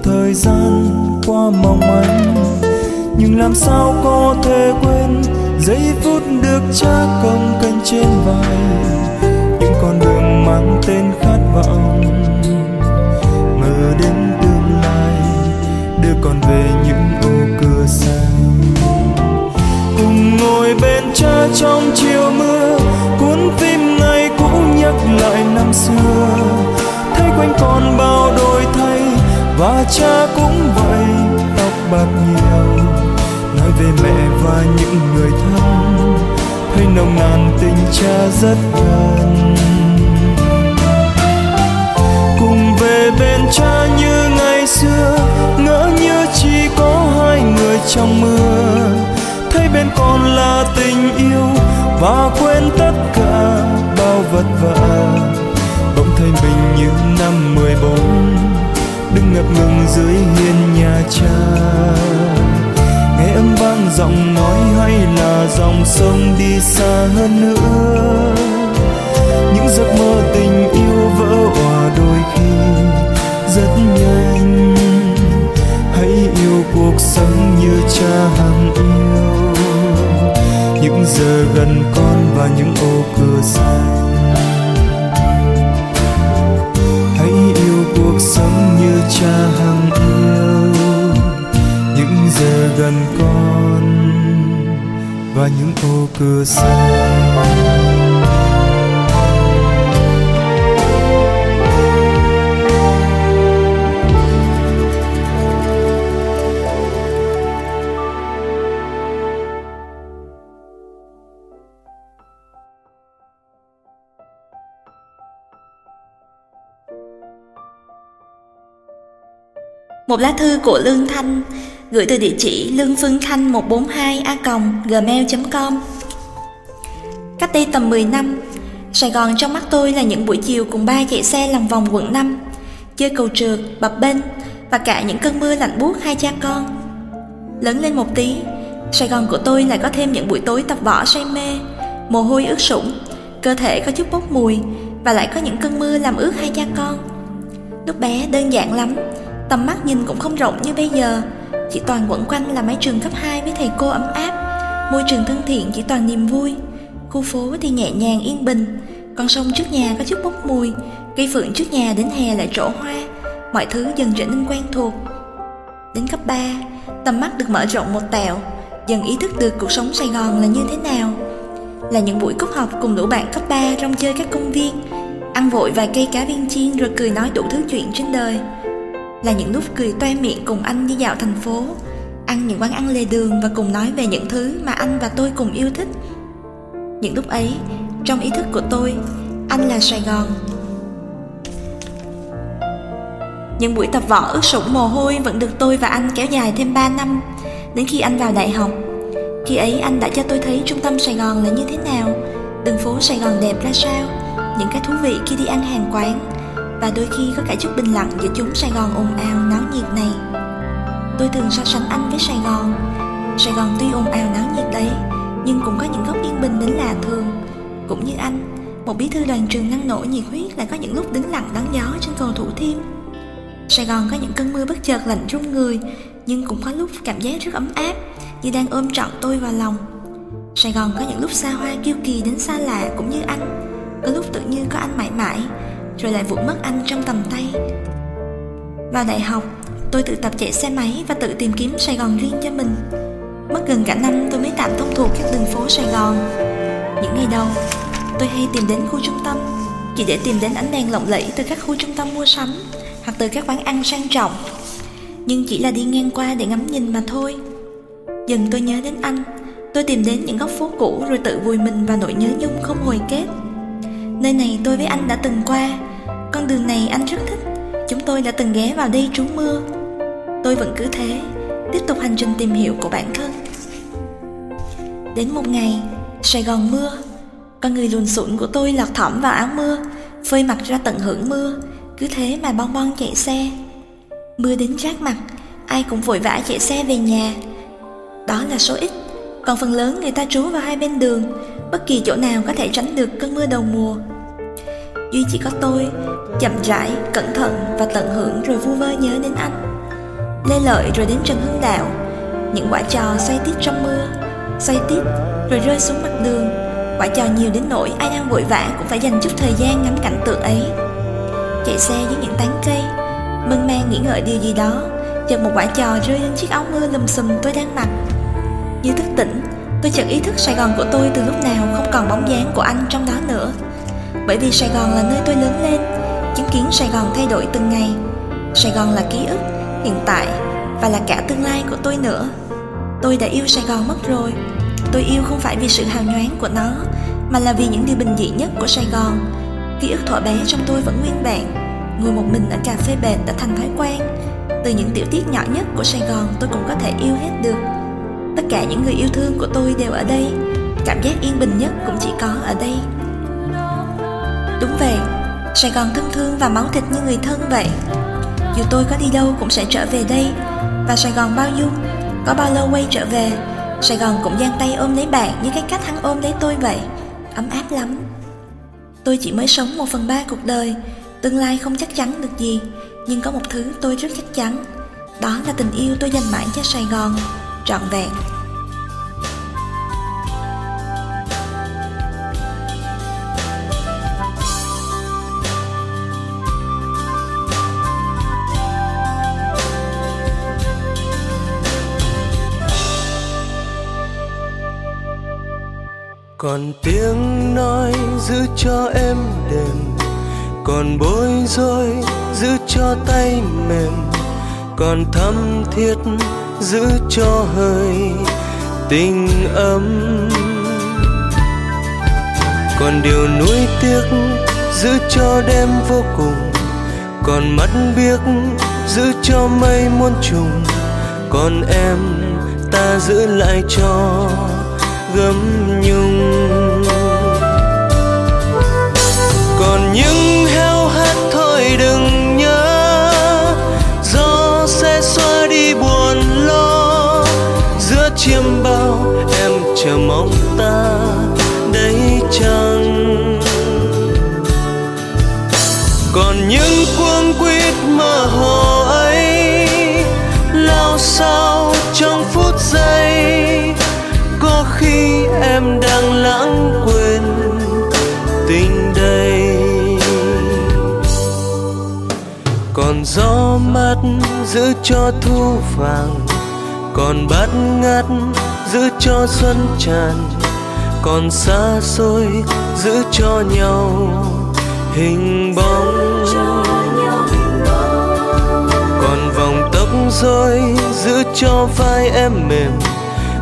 thời gian qua mong manh. Nhưng làm sao có thể quên giây phút được cha công canh trên vai. Những con đường mang tên khát vọng. Mơ đến tương lai, đưa con về những ô cửa xanh. Cùng ngồi bên cha trong chiều mưa, cuốn phim ngày cũ nhắc lại năm xưa. Thấy quanh co và cha cũng vậy, tóc bạc nhiều. Nói về mẹ và những người thân, thấy nồng nàn tình cha rất gần. Cùng về bên cha như ngày xưa, ngỡ như chỉ có hai người trong mưa. Thấy bên con là tình yêu, và quên tất cả bao vật vả bỗng thấy mình như năm mười bốn đứng ngập ngừng dưới hiên nhà cha. Nghe âm vang giọng nói hay là dòng sông đi xa hơn nữa. Những giấc mơ tình yêu vỡ òa đôi khi rất nhanh. Hãy yêu cuộc sống như cha hằng yêu. Những giờ gần con và những ô cửa xanh sống như cha hằng yêu. Những giờ gần con và những ô cửa xanh Một lá thư của Lương Thanh. Gửi từ địa chỉ lương.phương.thanh 142 a gmail.com Cách đây tầm 10 năm, Sài Gòn trong mắt tôi là những buổi chiều cùng ba chạy xe lòng vòng quận 5, chơi cầu trượt, bập bênh và cả những cơn mưa lạnh buốt hai cha con. Lớn lên một tí Sài Gòn của tôi lại có thêm những buổi tối tập võ say mê Mồ hôi ướt sũng Cơ thể có chút bốc mùi Và lại có những cơn mưa làm ướt hai cha con. Lúc bé đơn giản lắm Tầm mắt nhìn cũng không rộng như bây giờ. Chỉ toàn quẩn quanh là mái trường cấp 2 với thầy cô ấm áp. Môi trường thân thiện chỉ toàn niềm vui. Khu phố thì nhẹ nhàng, yên bình. Con sông trước nhà có chút bốc mùi. Cây phượng trước nhà đến hè lại trổ hoa. Mọi thứ dần trở nên quen thuộc. Đến cấp 3 Tầm mắt được mở rộng một tẹo. Dần ý thức được cuộc sống Sài Gòn là như thế nào. Là những buổi cúp học cùng đủ bạn cấp 3 Trong chơi các công viên. Ăn vội vài cây cá viên chiên rồi cười nói đủ thứ chuyện trên đời. Là những lúc cười toe miệng cùng anh đi dạo thành phố Ăn những quán ăn lề đường và cùng nói về những thứ mà anh và tôi cùng yêu thích. Những lúc ấy, trong ý thức của tôi, anh là Sài Gòn. Những buổi tập võ ướt sũng mồ hôi vẫn được tôi và anh kéo dài thêm 3 năm. Đến khi anh vào đại học Khi ấy anh đã cho tôi thấy trung tâm Sài Gòn là như thế nào Đường phố Sài Gòn đẹp ra sao Những cái thú vị khi đi ăn hàng quán và đôi khi có cả chút bình lặng giữa chúng Sài Gòn ồn ào náo nhiệt này. Tôi thường so sánh anh với Sài Gòn. Sài Gòn tuy ồn ào náo nhiệt đấy, Nhưng cũng có những góc yên bình đến lạ thường. Cũng như anh, Một bí thư đoàn trường năng nổ nhiệt huyết Lại có những lúc đứng lặng đón gió trên cầu Thủ Thiêm. Sài Gòn có những cơn mưa bất chợt lạnh run người, Nhưng cũng có lúc cảm giác rất ấm áp, Như đang ôm trọn tôi vào lòng. Sài Gòn có những lúc xa hoa kiêu kỳ đến xa lạ, cũng như anh. Có lúc tự nhiên có anh mãi mãi rồi lại vụt mất anh trong tầm tay. Vào đại học, Tôi tự tập chạy xe máy và tự tìm kiếm Sài Gòn riêng cho mình. Mất gần cả năm, tôi mới tạm thông thuộc các đường phố Sài Gòn. Những ngày đầu, Tôi hay tìm đến khu trung tâm, Chỉ để tìm đến ánh đèn lộng lẫy từ các khu trung tâm mua sắm hoặc từ các quán ăn sang trọng. Nhưng chỉ là đi ngang qua để ngắm nhìn mà thôi. Dần tôi nhớ đến anh, tôi tìm đến những góc phố cũ rồi tự vùi mình vào nỗi nhớ nhung không hồi kết nơi này tôi với anh đã từng qua. Con đường này anh rất thích. Chúng tôi đã từng ghé vào đây trú mưa. Tôi vẫn cứ thế, tiếp tục hành trình tìm hiểu của bản thân. Đến một ngày, sài gòn mưa. Con người lùn xụn của tôi lọt thỏm vào áo mưa, phơi mặt ra tận hưởng mưa. Cứ thế mà bon bon chạy xe. Mưa đến rát mặt, Ai cũng vội vã chạy xe về nhà. Đó là số ít, Còn phần lớn người ta trú vào hai bên đường. Bất kỳ chỗ nào có thể tránh được cơn mưa đầu mùa. Duy chỉ có tôi Chậm rãi, cẩn thận và tận hưởng Rồi vu vơ nhớ đến anh. Lê Lợi rồi đến Trần Hưng Đạo. Những quả trò xoay tít trong mưa Xoay tít rồi rơi xuống mặt đường. Quả trò nhiều đến nỗi ai đang vội vã Cũng phải dành chút thời gian ngắm cảnh tượng ấy. Chạy xe dưới những tán cây mân man nghĩ ngợi điều gì đó chợt một quả trò rơi lên chiếc áo mưa lùm xùm tôi đang mặc. Như thức tỉnh tôi chợt ý thức sài gòn của tôi từ lúc nào không còn bóng dáng của anh trong đó nữa bởi vì sài gòn là nơi tôi lớn lên, chứng kiến sài gòn thay đổi từng ngày. Sài gòn là ký ức, hiện tại, và là cả tương lai của tôi nữa. Tôi đã yêu sài gòn mất rồi. Tôi yêu không phải vì sự hào nhoáng của nó, mà là vì những điều bình dị nhất của sài gòn. Ký ức thuở bé trong tôi vẫn nguyên vẹn. Ngồi một mình ở cà phê bệt đã thành thói quen. Từ những tiểu tiết nhỏ nhất của Sài Gòn tôi cũng có thể yêu hết được. Tất cả những người yêu thương của tôi đều ở đây. Cảm giác yên bình nhất cũng chỉ có ở đây. Đúng vậy. Sài Gòn thân thương và máu thịt như người thân vậy. Dù tôi có đi đâu cũng sẽ trở về đây. Và Sài Gòn bao dung, Có bao lâu quay trở về, Sài Gòn cũng giang tay ôm lấy bạn Như cái cách hắn ôm lấy tôi vậy. Ấm áp lắm. Tôi chỉ mới sống một phần ba cuộc đời. Tương lai không chắc chắn được gì, Nhưng có một thứ tôi rất chắc chắn. Đó là tình yêu tôi dành mãi cho Sài Gòn, Trọn vẹn. Còn tiếng nói giữ cho em đềm, còn bối rối giữ cho tay mềm, còn thắm thiết giữ cho hơi tình ấm. Còn điều nuối tiếc giữ cho đêm vô cùng, còn mắt biếc giữ cho mây muôn trùng, còn em ta giữ lại cho gấm những heo hắt thôi đừng nhớ. Gió sẽ xóa đi buồn lo. Giữa chiêm bao em chờ mong ta đấy chăng? Còn những cuống quýt mơ hồ ấy lao sao trong phút giây. Có khi em đang lãng gió mát giữ cho thu vàng, còn bát ngát giữ cho xuân tràn, còn xa xôi giữ cho nhau hình bóng. Còn vòng tóc rối giữ cho vai em mềm,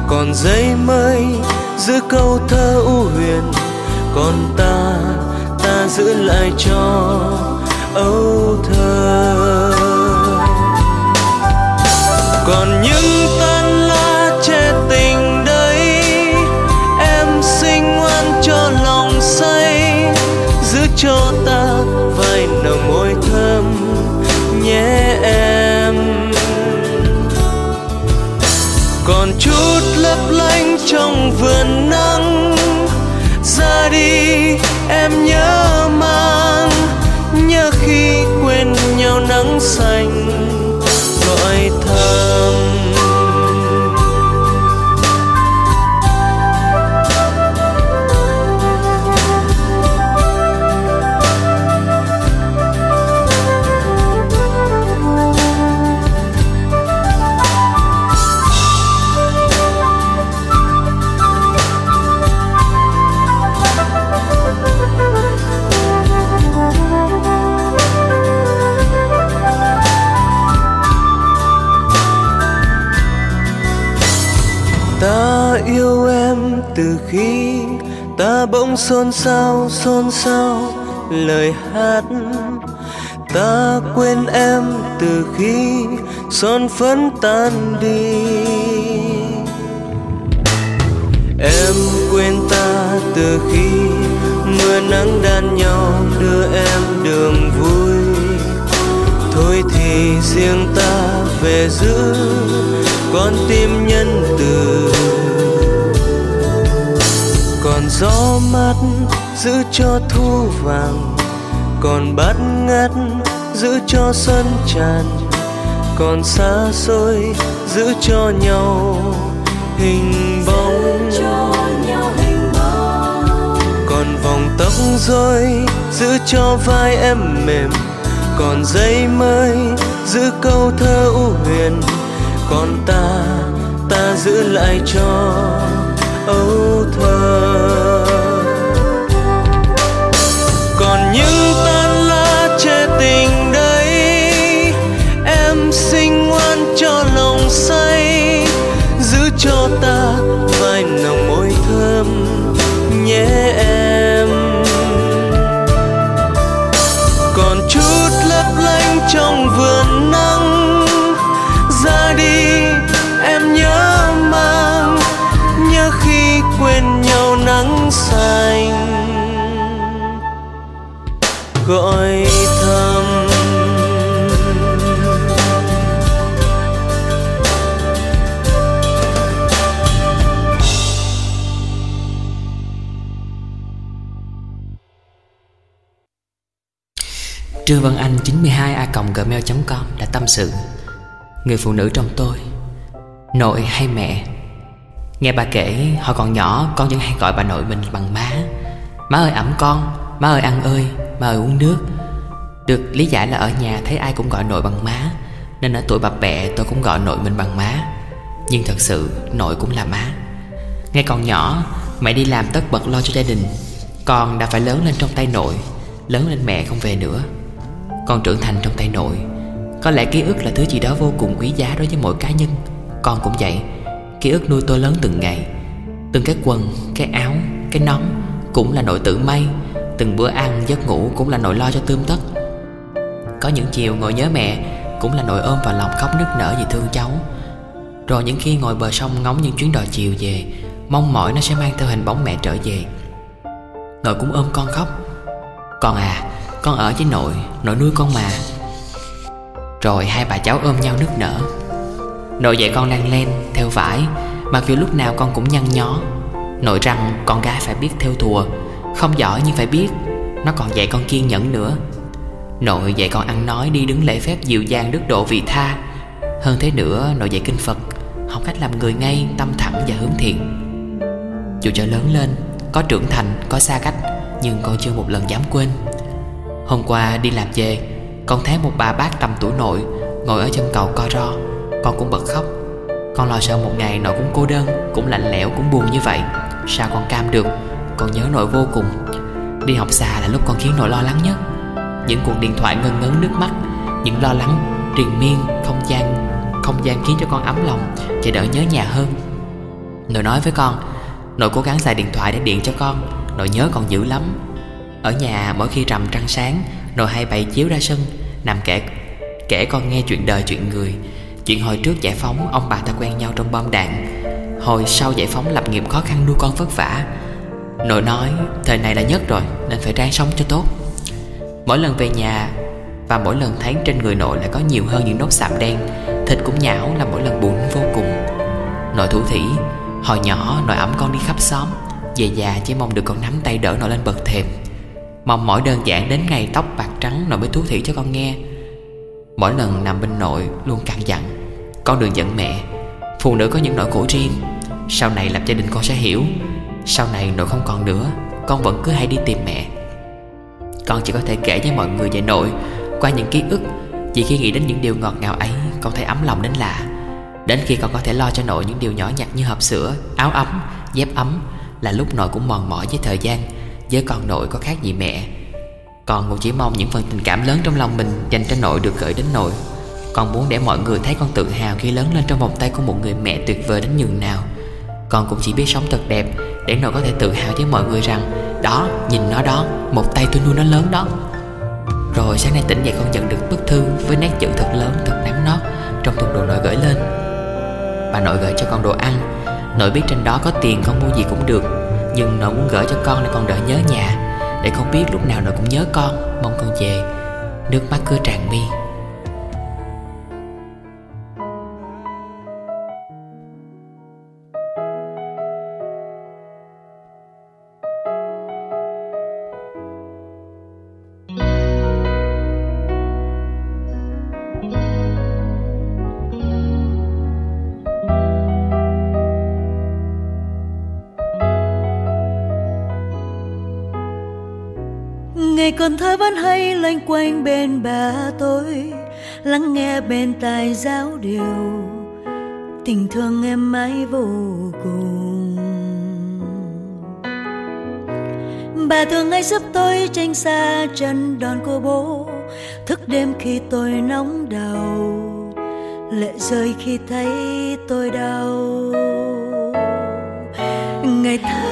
còn giấy mây giữ câu thơ u huyền, còn ta ta giữ lại cho âu thơ. Còn những tan lá che tình đấy, em xinh ngoan cho lòng say, giữ cho ta vài nồng môi thơm nhé em. Còn chút lấp lánh trong vườn nắng, ra đi em nhớ mang, nhớ khi quên nhau nắng xanh. Ta bỗng xôn xao xôn xao. Lời hát ta quên em từ khi son phấn tan đi. Em quên ta từ khi mưa nắng đan nhau, đưa em đường vui. Thôi thì riêng ta về giữ con tim nhân từ còn gió mát giữ cho thu vàng, còn bát ngát giữ cho xuân tràn, còn xa xôi giữ cho nhau hình bóng. Còn vòng tóc rối giữ cho vai em mềm, còn giấy mới giữ câu thơ u huyền, còn ta ta giữ lại cho âu thơ. Còn những tan lá che tình đấy, em xinh ngoan cho lòng say. Trương Văn Anh 92a.gmail.com đã tâm sự. Người phụ nữ trong tôi, Nội hay mẹ? Nghe bà kể, hồi còn nhỏ, Con vẫn hay gọi bà nội mình bằng má. Má ơi ẩm con, Má ơi ăn ơi, Má ơi uống nước. Được lý giải là ở nhà thấy ai cũng gọi nội bằng má, Nên ở tuổi bà bẹ tôi cũng gọi nội mình bằng má. Nhưng thật sự, nội cũng là má. Ngay còn nhỏ, Mẹ đi làm tất bật lo cho gia đình. Con đã phải lớn lên trong tay nội, Lớn lên mẹ không về nữa. Con trưởng thành trong tay nội. Có lẽ ký ức là thứ gì đó vô cùng quý giá đối với mỗi cá nhân. Con cũng vậy. Ký ức nuôi tôi lớn từng ngày. Từng cái quần, cái áo, cái nón Cũng là nội tự may. Từng bữa ăn, giấc ngủ cũng là nội lo cho tươm tất. Có những chiều ngồi nhớ mẹ Cũng là nội ôm vào lòng khóc nức nở vì thương cháu. Rồi những khi ngồi bờ sông ngóng những chuyến đò chiều về Mong mỏi nó sẽ mang theo hình bóng mẹ trở về. Nội cũng ôm con khóc. Con à con ở với nội Nội nuôi con mà. Rồi hai bà cháu ôm nhau nức nở. Nội dạy con lăn len Theo vải Mặc dù lúc nào con cũng nhăn nhó. Nội rằng con gái phải biết theo thùa Không giỏi nhưng phải biết Nó còn dạy con kiên nhẫn nữa. Nội dạy con ăn nói đi đứng lễ phép dịu dàng đức độ vị tha. Hơn thế nữa nội dạy kinh Phật Học cách làm người ngay, tâm thẳng và hướng thiện. Dù cho lớn lên Có trưởng thành, có xa cách Nhưng con chưa một lần dám quên. Hôm qua đi làm về Con thấy một bà bác tầm tuổi nội Ngồi ở chân cầu co ro. Con cũng bật khóc. Con lo sợ một ngày nội cũng cô đơn Cũng lạnh lẽo, cũng buồn như vậy. Sao con cam được? Con nhớ nội vô cùng. Đi học xa là lúc con khiến nội lo lắng nhất. Những cuộc điện thoại ngân ngấn nước mắt Những lo lắng triền miên không gian Không gian khiến cho con ấm lòng Và đỡ nhớ nhà hơn. Nội nói với con Nội cố gắng xài điện thoại để điện cho con. Nội nhớ con dữ lắm. Ở nhà, mỗi khi rằm trăng sáng Nội hay bày chiếu ra sân, Nằm kể kể con nghe chuyện đời chuyện người. Chuyện hồi trước giải phóng, Ông bà ta quen nhau trong bom đạn. Hồi sau giải phóng lập nghiệp khó khăn nuôi con vất vả. Nội nói, thời này là nhất rồi, Nên phải ráng sống cho tốt. Mỗi lần về nhà, Và mỗi lần thấy trên người nội lại có nhiều hơn những nốt sạm đen, Thịt cũng nhão là mỗi lần buồn vô cùng. Nội thủ thỉ, Hồi nhỏ, nội ẩm con đi khắp xóm, Về già chỉ mong được con nắm tay đỡ nội lên bậc thềm. Mong mỏi đơn giản đến ngày tóc bạc trắng Nội mới thú thị cho con nghe. Mỗi lần nằm bên nội luôn căn dặn Con đừng giận mẹ Phụ nữ có những nỗi khổ riêng Sau này lập gia đình con sẽ hiểu Sau này nội không còn nữa Con vẫn cứ hay đi tìm mẹ. Con chỉ có thể kể với mọi người về nội Qua những ký ức Chỉ khi nghĩ đến những điều ngọt ngào ấy Con thấy ấm lòng đến lạ. Đến khi con có thể lo cho nội những điều nhỏ nhặt như hộp sữa Áo ấm, dép ấm Là lúc nội cũng mòn mỏi với thời gian. Với con nội có khác gì mẹ. Con cũng chỉ mong những phần tình cảm lớn trong lòng mình Dành cho nội được gửi đến nội. Con muốn để mọi người thấy con tự hào khi lớn lên trong vòng tay của một người mẹ tuyệt vời đến nhường nào. Con cũng chỉ biết sống thật đẹp Để nội có thể tự hào với mọi người rằng Đó, nhìn nó đó, một tay tôi nuôi nó lớn đó. Rồi sáng nay tỉnh dậy con nhận được bức thư Với nét chữ thật lớn, thật nắng nót Trong thùng đồ nội gửi lên. Bà nội gửi cho con đồ ăn. Nội biết trên đó có tiền con mua gì cũng được. Nhưng nội muốn gửi cho con để con đỡ nhớ nhà. Để con biết lúc nào nội cũng nhớ con, Mong con về. Nước mắt cứ tràn mi. Ngày còn thơ vẫn hay loanh quanh bên bà tôi, lắng nghe bên tai giáo điều. Tình thương em mãi vô cùng. Bà thường hay giúp tôi tranh xa chân đòn của bố, thức đêm khi tôi nóng đầu, lệ rơi khi thấy tôi đau. Ngày tháng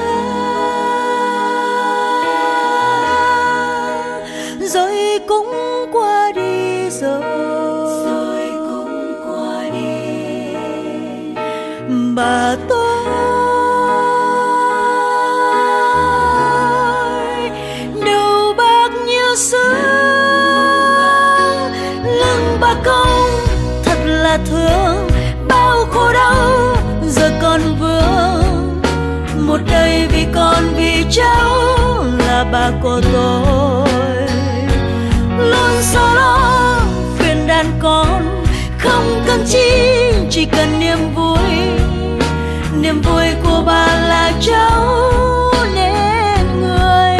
rồi cũng qua đi rồi. Rồi cũng qua đi. Bà tôi đâu bác như xưa lưng bà công thật là thương. Bao khổ đau giờ còn vương. Một đời vì con vì cháu là bà của tôi solo so khuyên đàn con không cần chi, chỉ cần niềm vui. Niềm vui của bà là cháu nên người.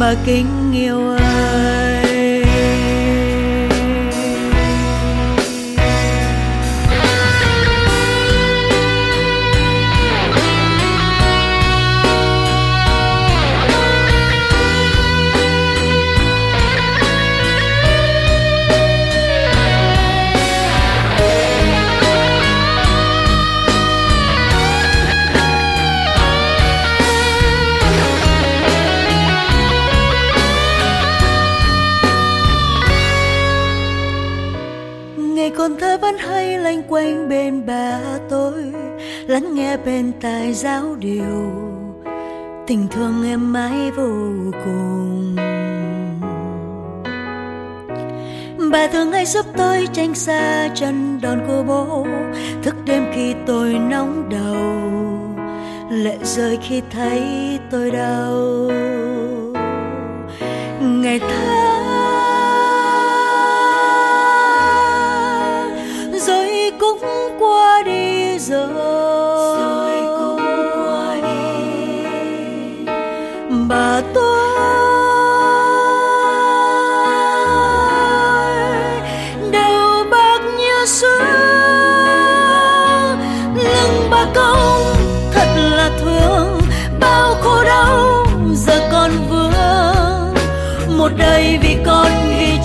Bà kính bên tai giáo điều, tình thương em mãi vô cùng. Bà thường hay giúp tôi tránh xa chân đòn của bố, thức đêm khi tôi nóng đầu, lệ rơi khi thấy tôi đau. Ngày tháng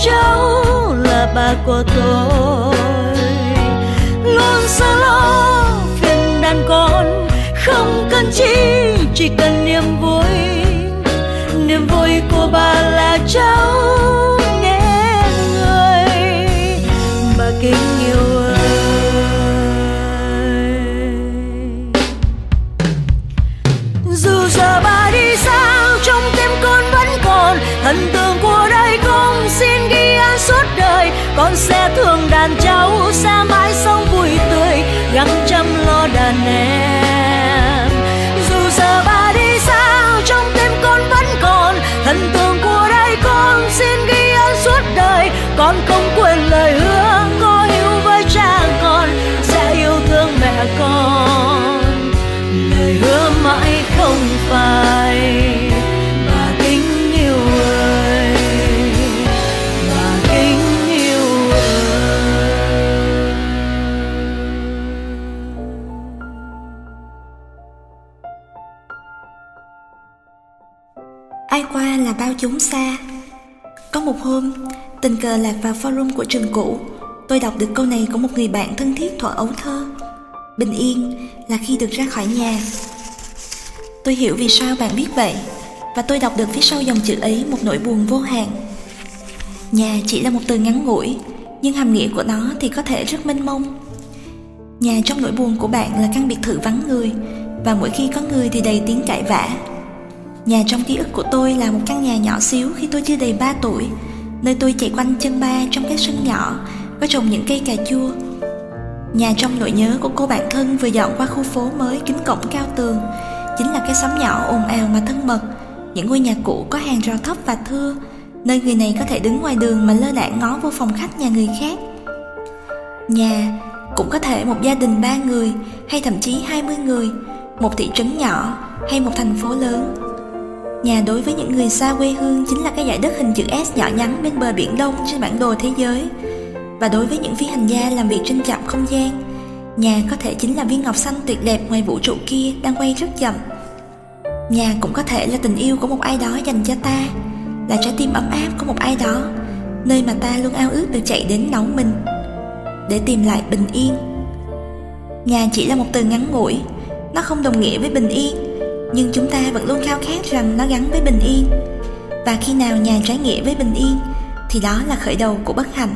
cháu là bà của tôi. Luôn xa lo phiền đàn con, không cần chi, chỉ cần niềm vui. Niềm vui của bà là cháu. Chúng xa. Có một hôm, Tình cờ lạc vào forum của trường cũ, Tôi đọc được câu này của một người bạn thân thiết thuở ấu thơ. Bình yên là khi được ra khỏi nhà. Tôi hiểu vì sao bạn biết vậy, Và tôi đọc được phía sau dòng chữ ấy một nỗi buồn vô hạn. Nhà chỉ là một từ ngắn ngủi, Nhưng hàm nghĩa của nó thì có thể rất mênh mông. Nhà trong nỗi buồn của bạn là căn biệt thự vắng người, Và mỗi khi có người thì đầy tiếng cãi vã. Nhà trong ký ức của tôi là một căn nhà nhỏ xíu khi tôi chưa đầy 3 tuổi. Nơi tôi chạy quanh chân ba trong cái sân nhỏ, Có trồng những cây cà chua. Nhà trong nỗi nhớ của cô bạn thân vừa dọn qua khu phố mới kính cổng cao tường, Chính là cái xóm nhỏ ồn ào mà thân mật. Những ngôi nhà cũ có hàng rào thấp và thưa, Nơi người này có thể đứng ngoài đường mà lơ đãng ngó vô phòng khách nhà người khác. Nhà cũng có thể một gia đình ba người, hay thậm chí 20 người, Một thị trấn nhỏ hay một thành phố lớn. Nhà đối với những người xa quê hương chính là cái dải đất hình chữ S nhỏ nhắn bên bờ biển Đông trên bản đồ thế giới. Và đối với những phi hành gia làm việc trên trạm không gian, nhà có thể chính là viên ngọc xanh tuyệt đẹp ngoài vũ trụ kia đang quay rất chậm. Nhà cũng có thể là tình yêu của một ai đó dành cho ta, là trái tim ấm áp của một ai đó, nơi mà ta luôn ao ước được chạy đến nấu mình, để tìm lại bình yên. Nhà chỉ là một từ ngắn ngủi, nó không đồng nghĩa với bình yên, nhưng chúng ta vẫn luôn khao khát rằng nó gắn với bình yên. Và khi nào nhà trái nghĩa với bình yên, thì đó là khởi đầu của bất hạnh.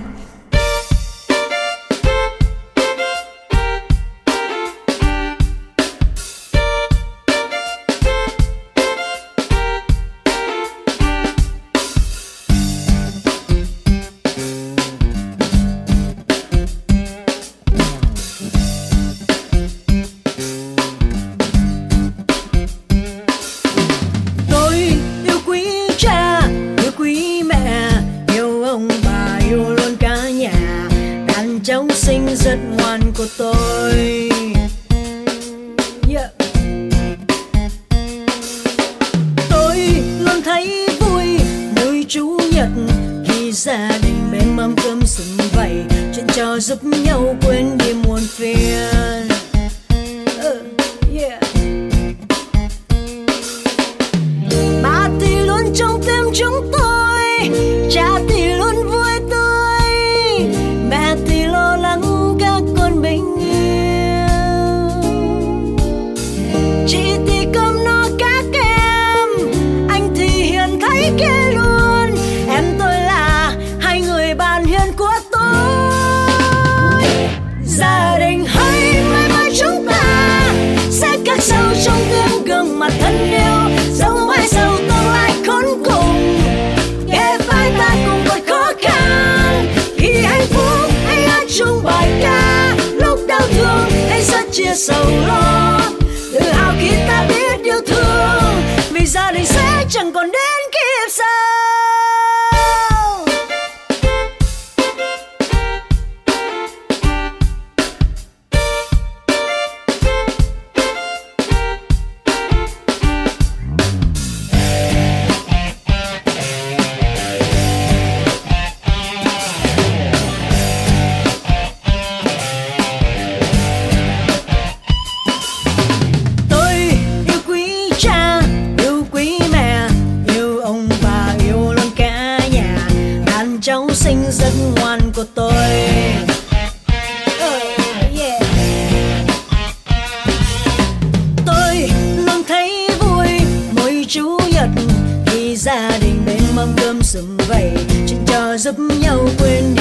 Đàn cháu rất ngoan của tôi Oh, yeah. tôi luôn thấy vui mỗi chủ nhật khi gia đình bên mâm cơm sum vầy chuyện trò giúp nhau quên đi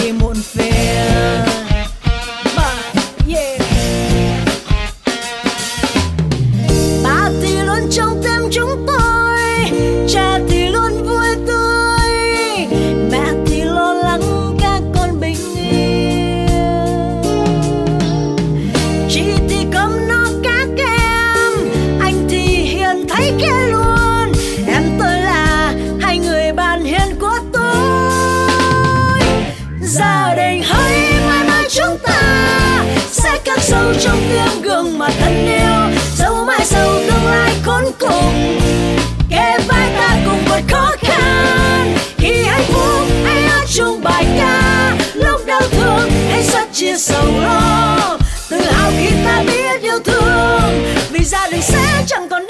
chia sầu lo. Tự hào khi ta biết yêu thương, Vì gia đình sẽ chẳng còn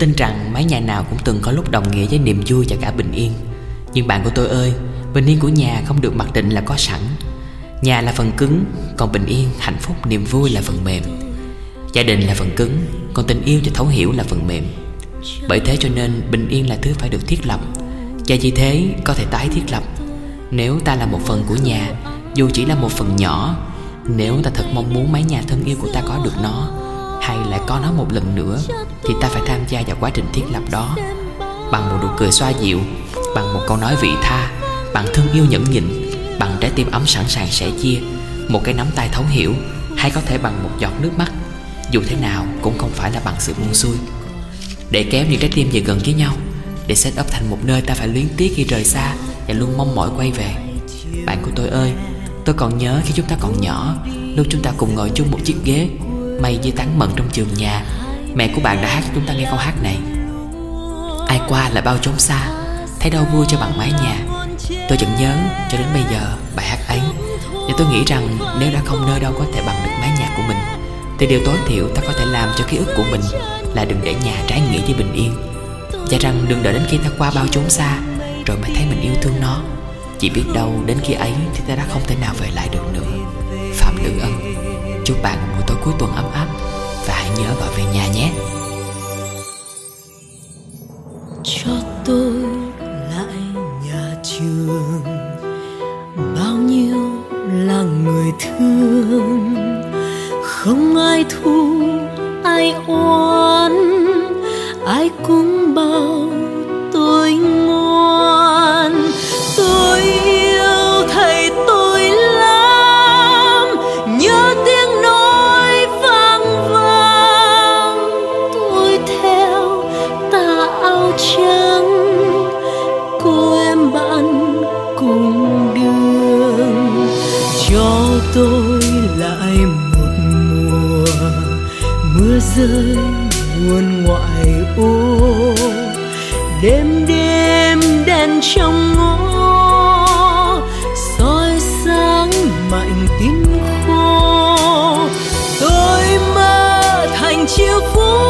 tin rằng mái nhà nào cũng từng có lúc đồng nghĩa với niềm vui và cả bình yên. Nhưng bạn của tôi ơi Bình yên của nhà không được mặc định là có sẵn. Nhà là phần cứng Còn bình yên, hạnh phúc, niềm vui là phần mềm. Gia đình là phần cứng Còn tình yêu và thấu hiểu là phần mềm. Bởi thế cho nên bình yên là thứ phải được thiết lập. Và vì thế có thể tái thiết lập. Nếu ta là một phần của nhà Dù chỉ là một phần nhỏ Nếu ta thật mong muốn mái nhà thân yêu của ta có được nó hay lại có nó một lần nữa, Thì ta phải tham gia vào quá trình thiết lập đó. Bằng một nụ cười xoa dịu, Bằng một câu nói vị tha, Bằng thương yêu nhẫn nhịn, Bằng trái tim ấm sẵn sàng sẻ chia, Một cái nắm tay thấu hiểu, Hay có thể bằng một giọt nước mắt. Dù thế nào cũng không phải là bằng sự buông xuôi. Để kéo những trái tim về gần với nhau, Để set up thành một nơi ta phải luyến tiếc khi rời xa Và luôn mong mỏi quay về. Bạn của tôi ơi, Tôi còn nhớ khi chúng ta còn nhỏ, Lúc chúng ta cùng ngồi chung một chiếc ghế Mây với tán mận trong trường nhà. Mẹ của bạn đã hát cho chúng ta nghe câu hát này. Ai qua là bao trốn xa, Thấy đâu vui cho bằng mái nhà. Tôi vẫn nhớ, cho đến bây giờ, bài hát ấy. Và tôi nghĩ rằng nếu đã không nơi đâu có thể bằng được mái nhà của mình, Thì điều tối thiểu ta có thể làm cho ký ức của mình Là đừng để nhà trái nghĩa với bình yên. Và rằng đừng đợi đến khi ta qua bao trốn xa, Rồi mới thấy mình yêu thương nó. Chỉ biết đâu đến khi ấy thì ta đã không thể nào về lại được nữa. Phạm Lương Ân, Chúc bạn cuối tuần ấm áp. Và hãy nhớ gọi về nhà nhé. Cho tôi lại nhà trường. Bao nhiêu là người thương. Không ai thu, ai oán. Ai cũng bảo rơi buồn ngoại ô. Đêm đêm đèn trong ngõ, soi sáng mạnh tiếng khô. Tôi mơ thành chiều phú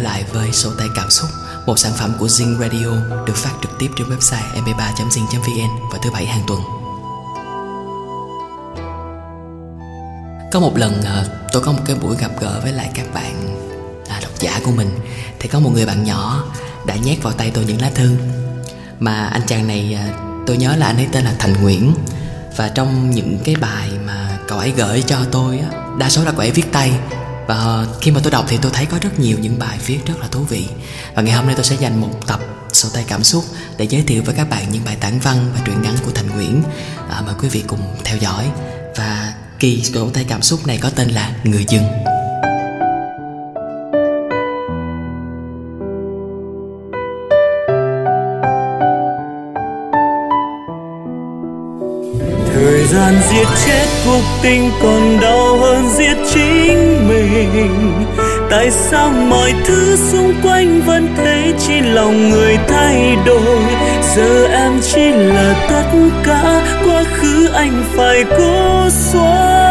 trở lại với Sổ tay cảm xúc. Một sản phẩm của Zing Radio Được phát trực tiếp trên website mp3.zing.vn Vào thứ bảy hàng tuần. Có một lần ờ, tôi có một cái buổi gặp gỡ với lại các bạn à, độc giả của mình. Thì có một người bạn nhỏ đã nhét vào tay tôi những lá thư. Mà anh chàng này ờ, tôi nhớ là anh ấy tên là Thành Nguyễn. Và trong những cái bài mà cậu ấy gửi cho tôi Đa số là cậu ấy viết tay và ờ, khi mà tôi đọc thì tôi thấy có rất nhiều những bài viết rất là thú vị. Và ngày hôm nay tôi sẽ dành một tập sổ tay cảm xúc Để giới thiệu với các bạn những bài tản văn và truyện ngắn của Thành Nguyễn. À, Mời quý vị cùng theo dõi. Và kỳ sổ tay cảm xúc này có tên là Người dưng thời gian giết chết cuộc tình còn đau hơn giết chính mình tại sao mọi thứ xung quanh vẫn thế? Chỉ lòng người thay đổi. Giờ em chỉ là tất cả. Quá khứ anh phải cố xóa.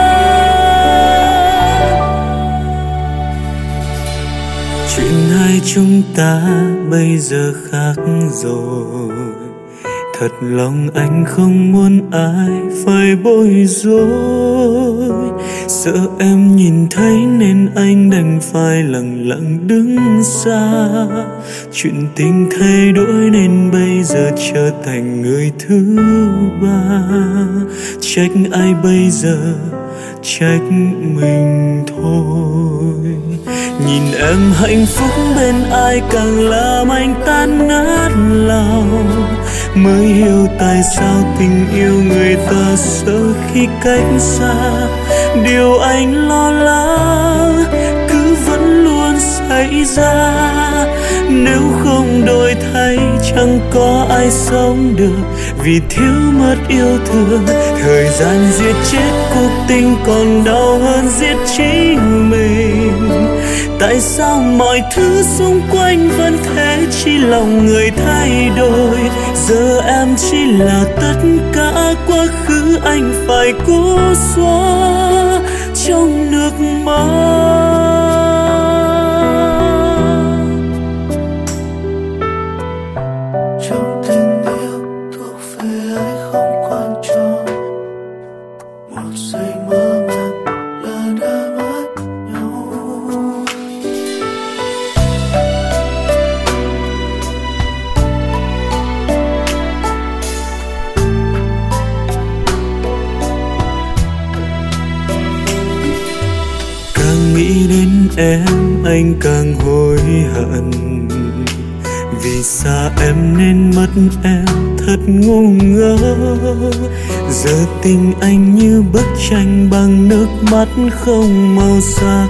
Chuyện hai chúng ta bây giờ khác rồi. Thật lòng anh không muốn ai phải bối rối sợ em nhìn thấy nên anh đành phải lặng lặng đứng xa. Chuyện tình thay đổi nên bây giờ trở thành người thứ ba. Trách ai bây giờ? Trách mình thôi. Nhìn em hạnh phúc bên ai càng làm anh tan nát lòng mới hiểu tại sao tình yêu người ta sợ khi cách xa. Điều anh lo lắng cứ vẫn luôn xảy ra. Nếu không đổi thay, chẳng có ai sống được. Vì thiếu mất yêu thương, thời gian giết chết cuộc tình còn đau hơn giết chính mình. Tại sao mọi thứ xung quanh vẫn thế? Chỉ lòng người thay đổi. Giờ em chỉ là tất cả quá khứ anh phải cố xóa trong nước mắt. Anh càng hối hận. Vì xa em nên mất em thật ngu ngơ. Giờ tình anh như bức tranh bằng nước mắt không màu sắc.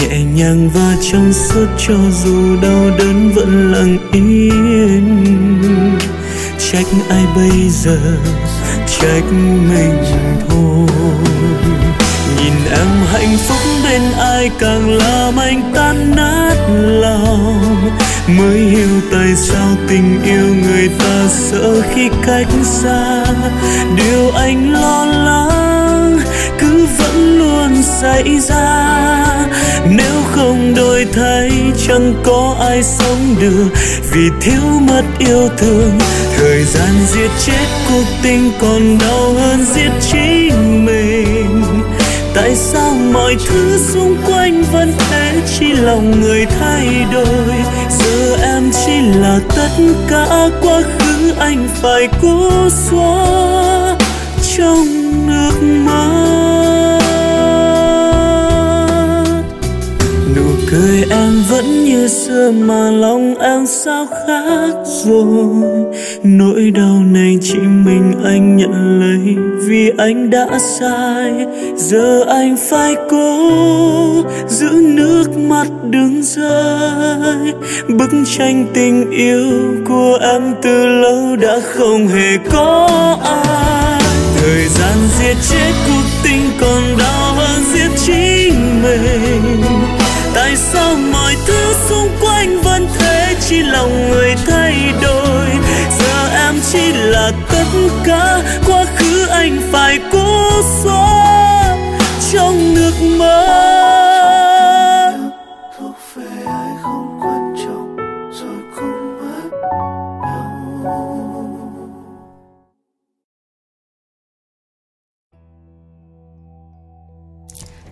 Nhẹ nhàng và trong suốt cho dù đau đớn vẫn lặng yên. Trách ai bây giờ, trách mình thôi nhìn em hạnh phúc bên ai càng làm anh tan nát lòng. Mới hiểu tại sao tình yêu người ta sợ khi cách xa. Điều anh lo lắng cứ vẫn luôn xảy ra. Nếu không đổi thay, chẳng có ai sống được. Vì thiếu mất yêu thương, thời gian giết chết cuộc tình còn đau hơn giết chính mình tại sao mọi thứ xung quanh vẫn thế? Chỉ lòng người thay đổi. Giờ em chỉ là tất cả quá khứ, anh phải cố xóa trong nước mắt. Chưa mà lòng em sao khác rồi. Nỗi đau này chỉ mình anh nhận lấy vì anh đã sai. Giờ anh phải cố giữ nước mắt đứng rơi bức tranh tình yêu của em từ lâu đã không hề có ai. Thời gian giết chết cuộc tình còn đau hơn giết chính mình. Tại sao chỉ lòng người thay đổi. Giờ em chỉ là tất cả quá khứ anh phải cố xóa. Trong nước mắt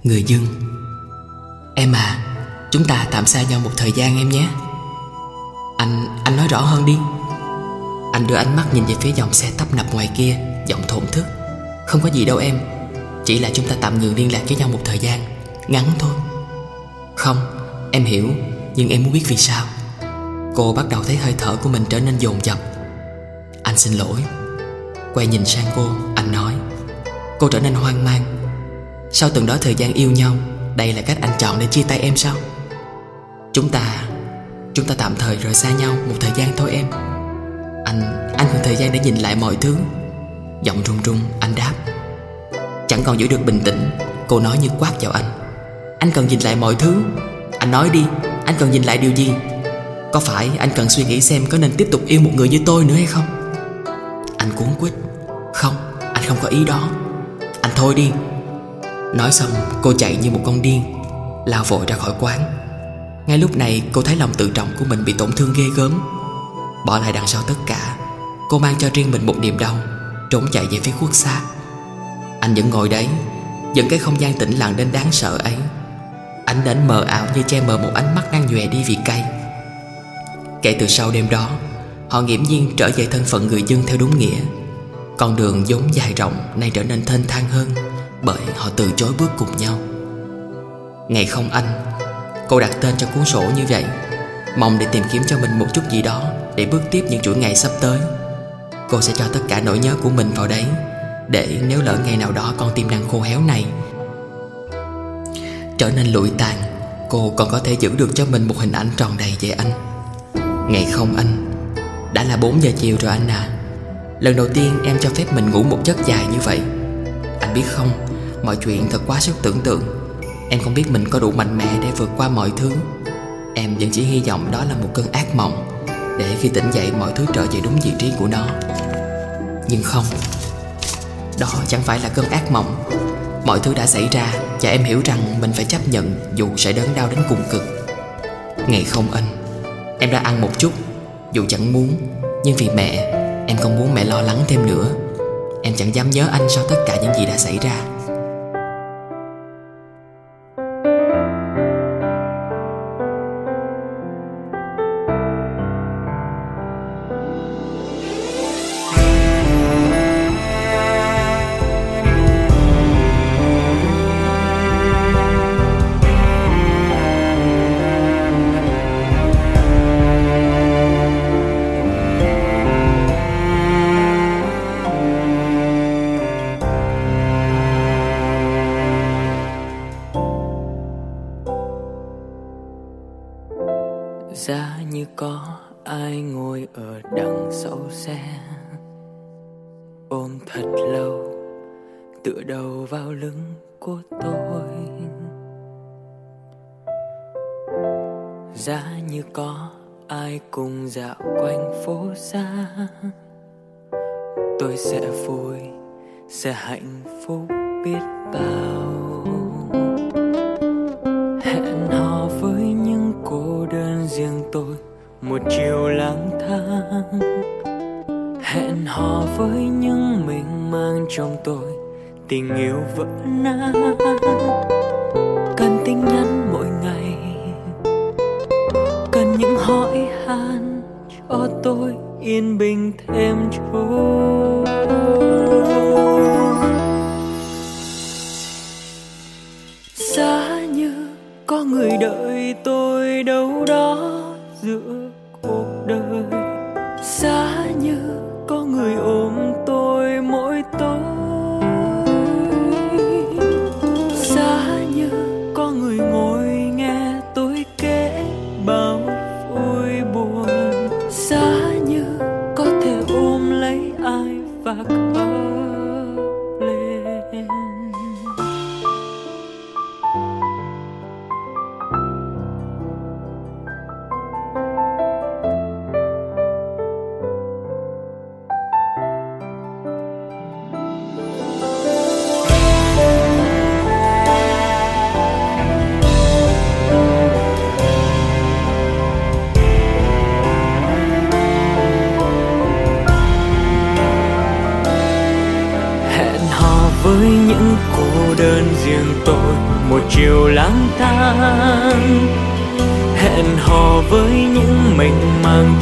Người dân Em à Chúng ta tạm xa nhau một thời gian em nhé anh, anh nói rõ hơn đi. Anh đưa ánh mắt nhìn về phía dòng xe tấp nập ngoài kia Giọng thổn thức. Không có gì đâu em Chỉ là chúng ta tạm ngừng liên lạc với nhau một thời gian Ngắn thôi. Không, em hiểu Nhưng em muốn biết vì sao. Cô bắt đầu thấy hơi thở của mình trở nên dồn dập. Anh xin lỗi. Quay nhìn sang cô, anh nói Cô trở nên hoang mang. Sau từng đó thời gian yêu nhau Đây là cách anh chọn để chia tay em sao? Chúng ta Chúng ta tạm thời rời xa nhau một thời gian thôi em. Anh Anh cần thời gian để nhìn lại mọi thứ. Giọng run run, anh đáp. Chẳng còn giữ được bình tĩnh, Cô nói như quát vào anh. Anh cần nhìn lại mọi thứ. Anh nói đi, Anh cần nhìn lại điều gì? Có phải anh cần suy nghĩ xem có nên tiếp tục yêu một người như tôi nữa hay không? Anh cuốn quýt. Không, Anh không có ý đó. Anh thôi đi. Nói xong, cô chạy như một con điên, Lao vội ra khỏi quán. Ngay lúc này, cô thấy lòng tự trọng của mình bị tổn thương ghê gớm. Bỏ lại đằng sau tất cả, Cô mang cho riêng mình một niềm đau, Trốn chạy về phía khuất xa Anh vẫn ngồi đấy, Dẫn cái không gian tĩnh lặng đến đáng sợ ấy. Ánh đến mờ ảo như che mờ một ánh mắt đang nhòe đi vì cay. Kể từ sau đêm đó, Họ nghiễm nhiên trở về thân phận người dân theo đúng nghĩa. Con đường vốn dài rộng nay trở nên thênh thang hơn Bởi họ từ chối bước cùng nhau. Ngày không anh Cô đặt tên cho cuốn sổ như vậy. Mong để tìm kiếm cho mình một chút gì đó Để bước tiếp những chuỗi ngày sắp tới. Cô sẽ cho tất cả nỗi nhớ của mình vào đấy, Để nếu lỡ ngày nào đó con tim đang khô héo này Trở nên lụi tàn, Cô còn có thể giữ được cho mình một hình ảnh tròn đầy về anh Ngày không anh, Đã là 4 giờ chiều rồi anh à Lần đầu tiên em cho phép mình ngủ một giấc dài như vậy. Anh biết không, Mọi chuyện thật quá sức tưởng tượng. Em không biết mình có đủ mạnh mẽ để vượt qua mọi thứ. Em vẫn chỉ hy vọng đó là một cơn ác mộng Để khi tỉnh dậy mọi thứ trở về đúng vị trí của nó. Nhưng không, Đó chẳng phải là cơn ác mộng. Mọi thứ đã xảy ra Và em hiểu rằng mình phải chấp nhận Dù sẽ đớn đau đến cùng cực. Ngày không anh Em đã ăn một chút, Dù chẳng muốn, Nhưng vì mẹ, Em không muốn mẹ lo lắng thêm nữa. Em chẳng dám nhớ anh sau tất cả những gì đã xảy ra. Tôi sẽ vui, sẽ hạnh phúc biết bao. Hẹn hò với những cô đơn riêng tôi một chiều lang thang. Hẹn hò với những mình mang trong tôi tình yêu vỡ nát. Cần tin nhắn mỗi ngày, cần những hỏi han. Cho tôi yên bình thêm chút. Giá như có người đợi tôi đâu đó giữa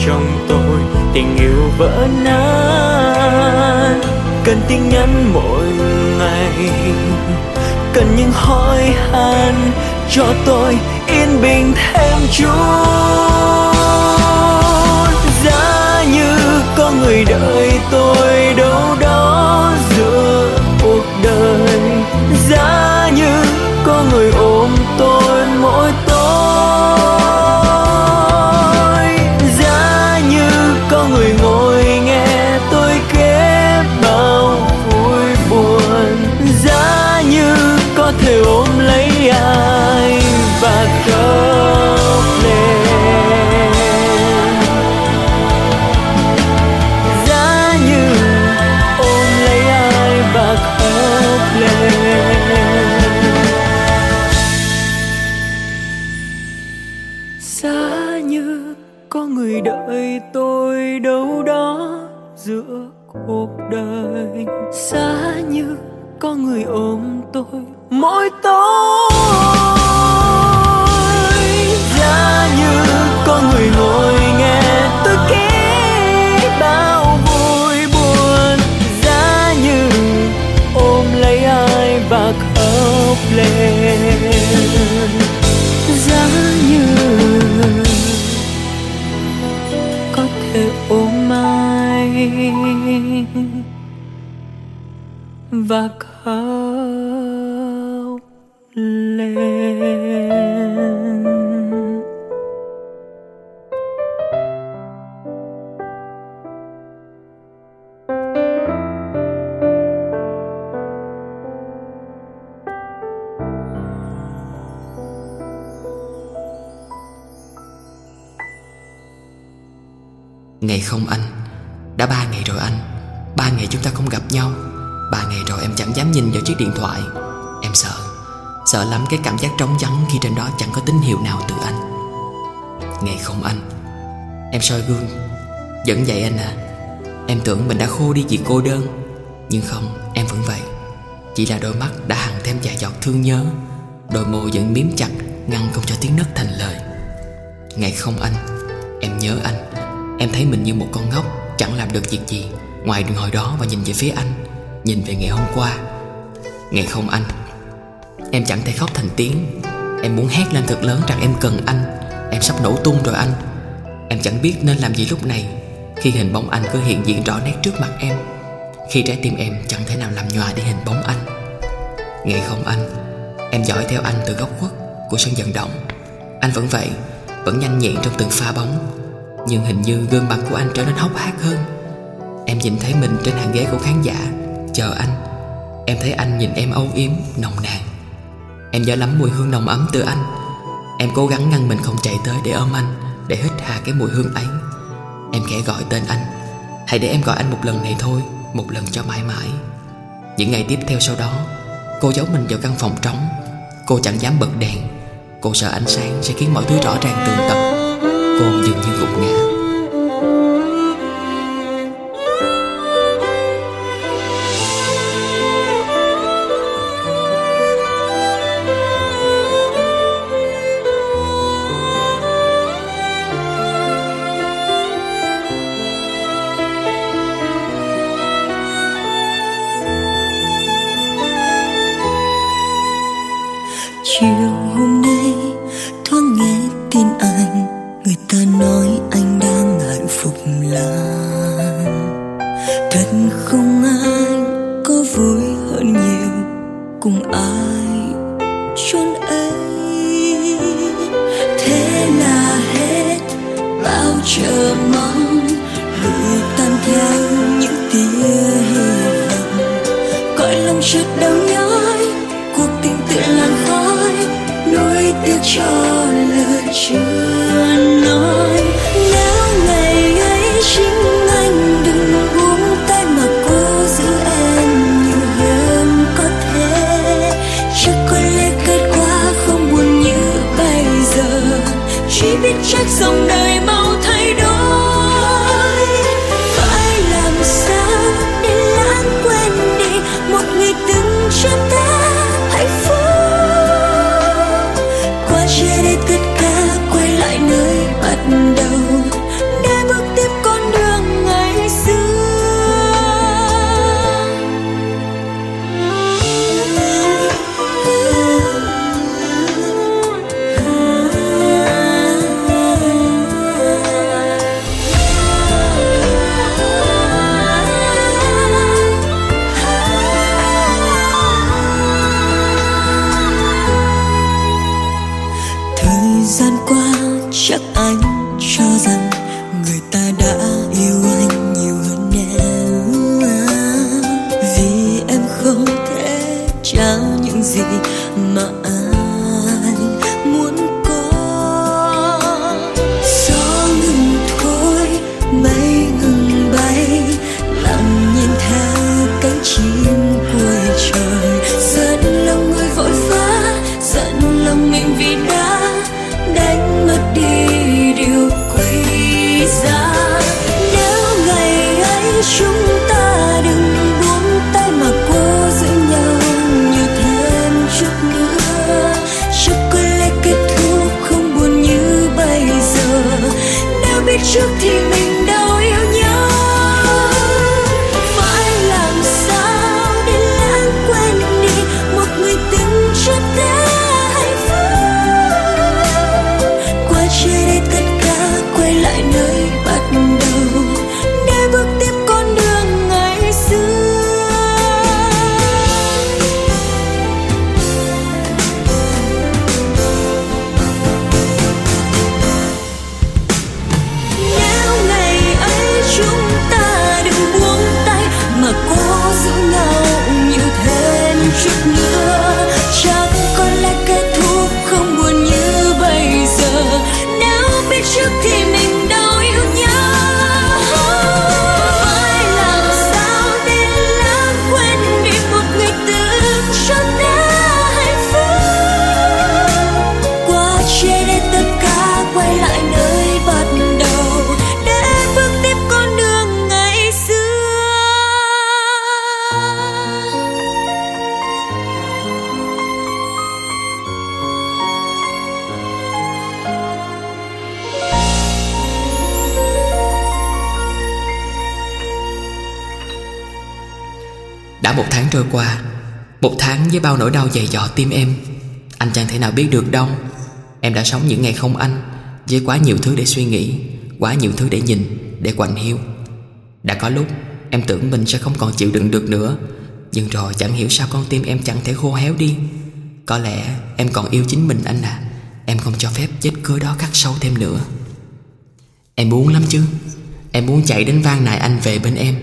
trong tôi, tình yêu vỡ nát. Cần tin nhắn mỗi ngày, cần những hỏi han cho tôi yên bình thêm chút. Giá như có người đợi tôi đâu. Lấy cái cảm giác trống vắng khi trên đó chẳng có tín hiệu nào từ anh. Ngày không anh, Em soi gương, Vẫn vậy anh à. Em tưởng mình đã khô đi vì cô đơn, Nhưng không, em vẫn vậy. Chỉ là đôi mắt đã hằn thêm vài giọt thương nhớ, Đôi môi vẫn miếm chặt, Ngăn không cho tiếng nấc thành lời. Ngày không anh, Em nhớ anh. Em thấy mình như một con ngốc, Chẳng làm được việc gì, Ngoài ngồi đó và nhìn về phía anh, Nhìn về ngày hôm qua. Ngày không anh Em chẳng thể khóc thành tiếng. Em muốn hét lên thật lớn rằng em cần anh. Em sắp nổ tung rồi anh. Em chẳng biết nên làm gì lúc này. Khi hình bóng anh cứ hiện diện rõ nét trước mặt em Khi trái tim em chẳng thể nào làm nhòa đi hình bóng anh. Ngày không anh Em dõi theo anh từ góc khuất của sân vận động. Anh vẫn vậy Vẫn nhanh nhẹn trong từng pha bóng Nhưng hình như gương mặt của anh trở nên hốc hác hơn. Em nhìn thấy mình trên hàng ghế của khán giả Chờ anh. Em thấy anh nhìn em âu yếm, nồng nàn. Em nhớ lắm mùi hương nồng ấm từ anh. Em cố gắng ngăn mình không chạy tới để ôm anh, Để hít hà cái mùi hương ấy. Em khẽ gọi tên anh. Hãy để em gọi anh một lần này thôi, Một lần cho mãi mãi. Những ngày tiếp theo sau đó, Cô giấu mình vào căn phòng trống. Cô chẳng dám bật đèn. Cô sợ ánh sáng sẽ khiến mọi thứ rõ ràng tường tận. Cô dường như gục ngã. Những ngày không anh, Với quá nhiều thứ để suy nghĩ, Quá nhiều thứ để nhìn, Để quạnh hiu. Đã có lúc, em tưởng mình sẽ không còn chịu đựng được nữa, Nhưng rồi chẳng hiểu sao con tim em chẳng thể khô héo đi. Có lẽ em còn yêu chính mình anh à Em không cho phép vết cưa đó khắc sâu thêm nữa. Em muốn lắm chứ, Em muốn chạy đến van nài anh về bên em,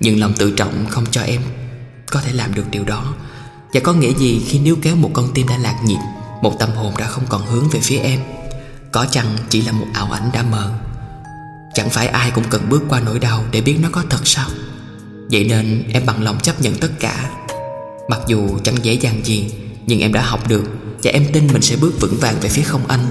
Nhưng lòng tự trọng không cho em Có thể làm được điều đó. Và có nghĩa gì khi níu kéo một con tim đã lạc nhịp một tâm hồn đã không còn hướng về phía em. Có chăng chỉ là một ảo ảnh đã mờ? Chẳng phải ai cũng cần bước qua nỗi đau Để biết nó có thật sao? Vậy nên em bằng lòng chấp nhận tất cả. Mặc dù chẳng dễ dàng gì, Nhưng em đã học được Và em tin mình sẽ bước vững vàng về phía không anh.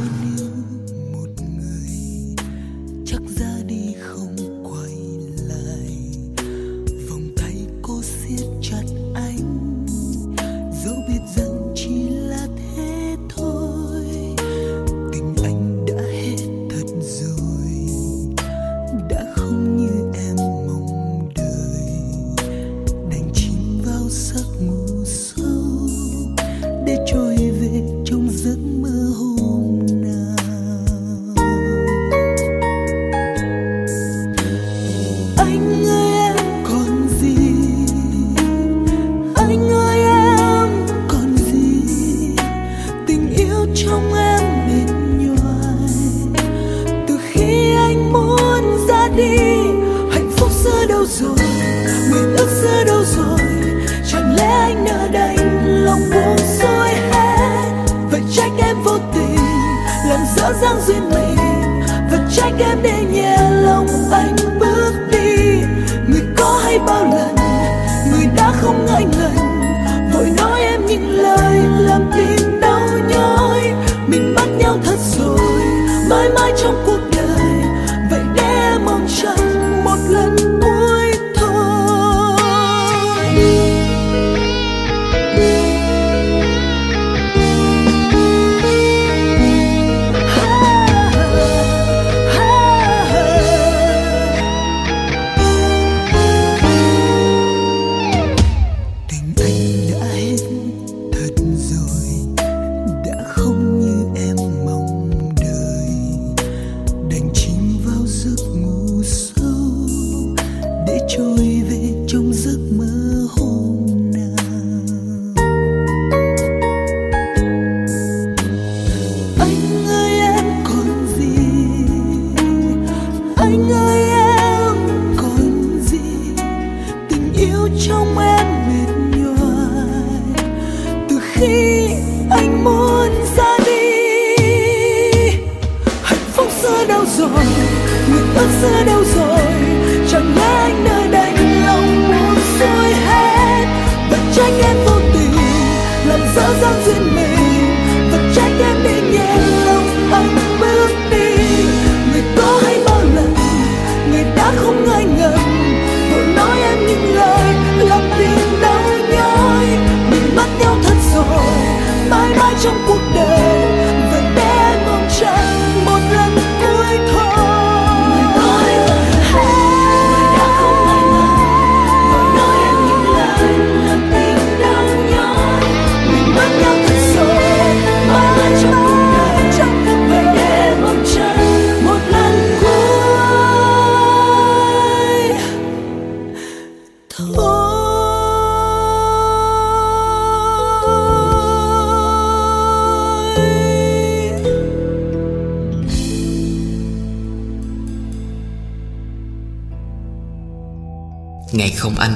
Ngày không anh,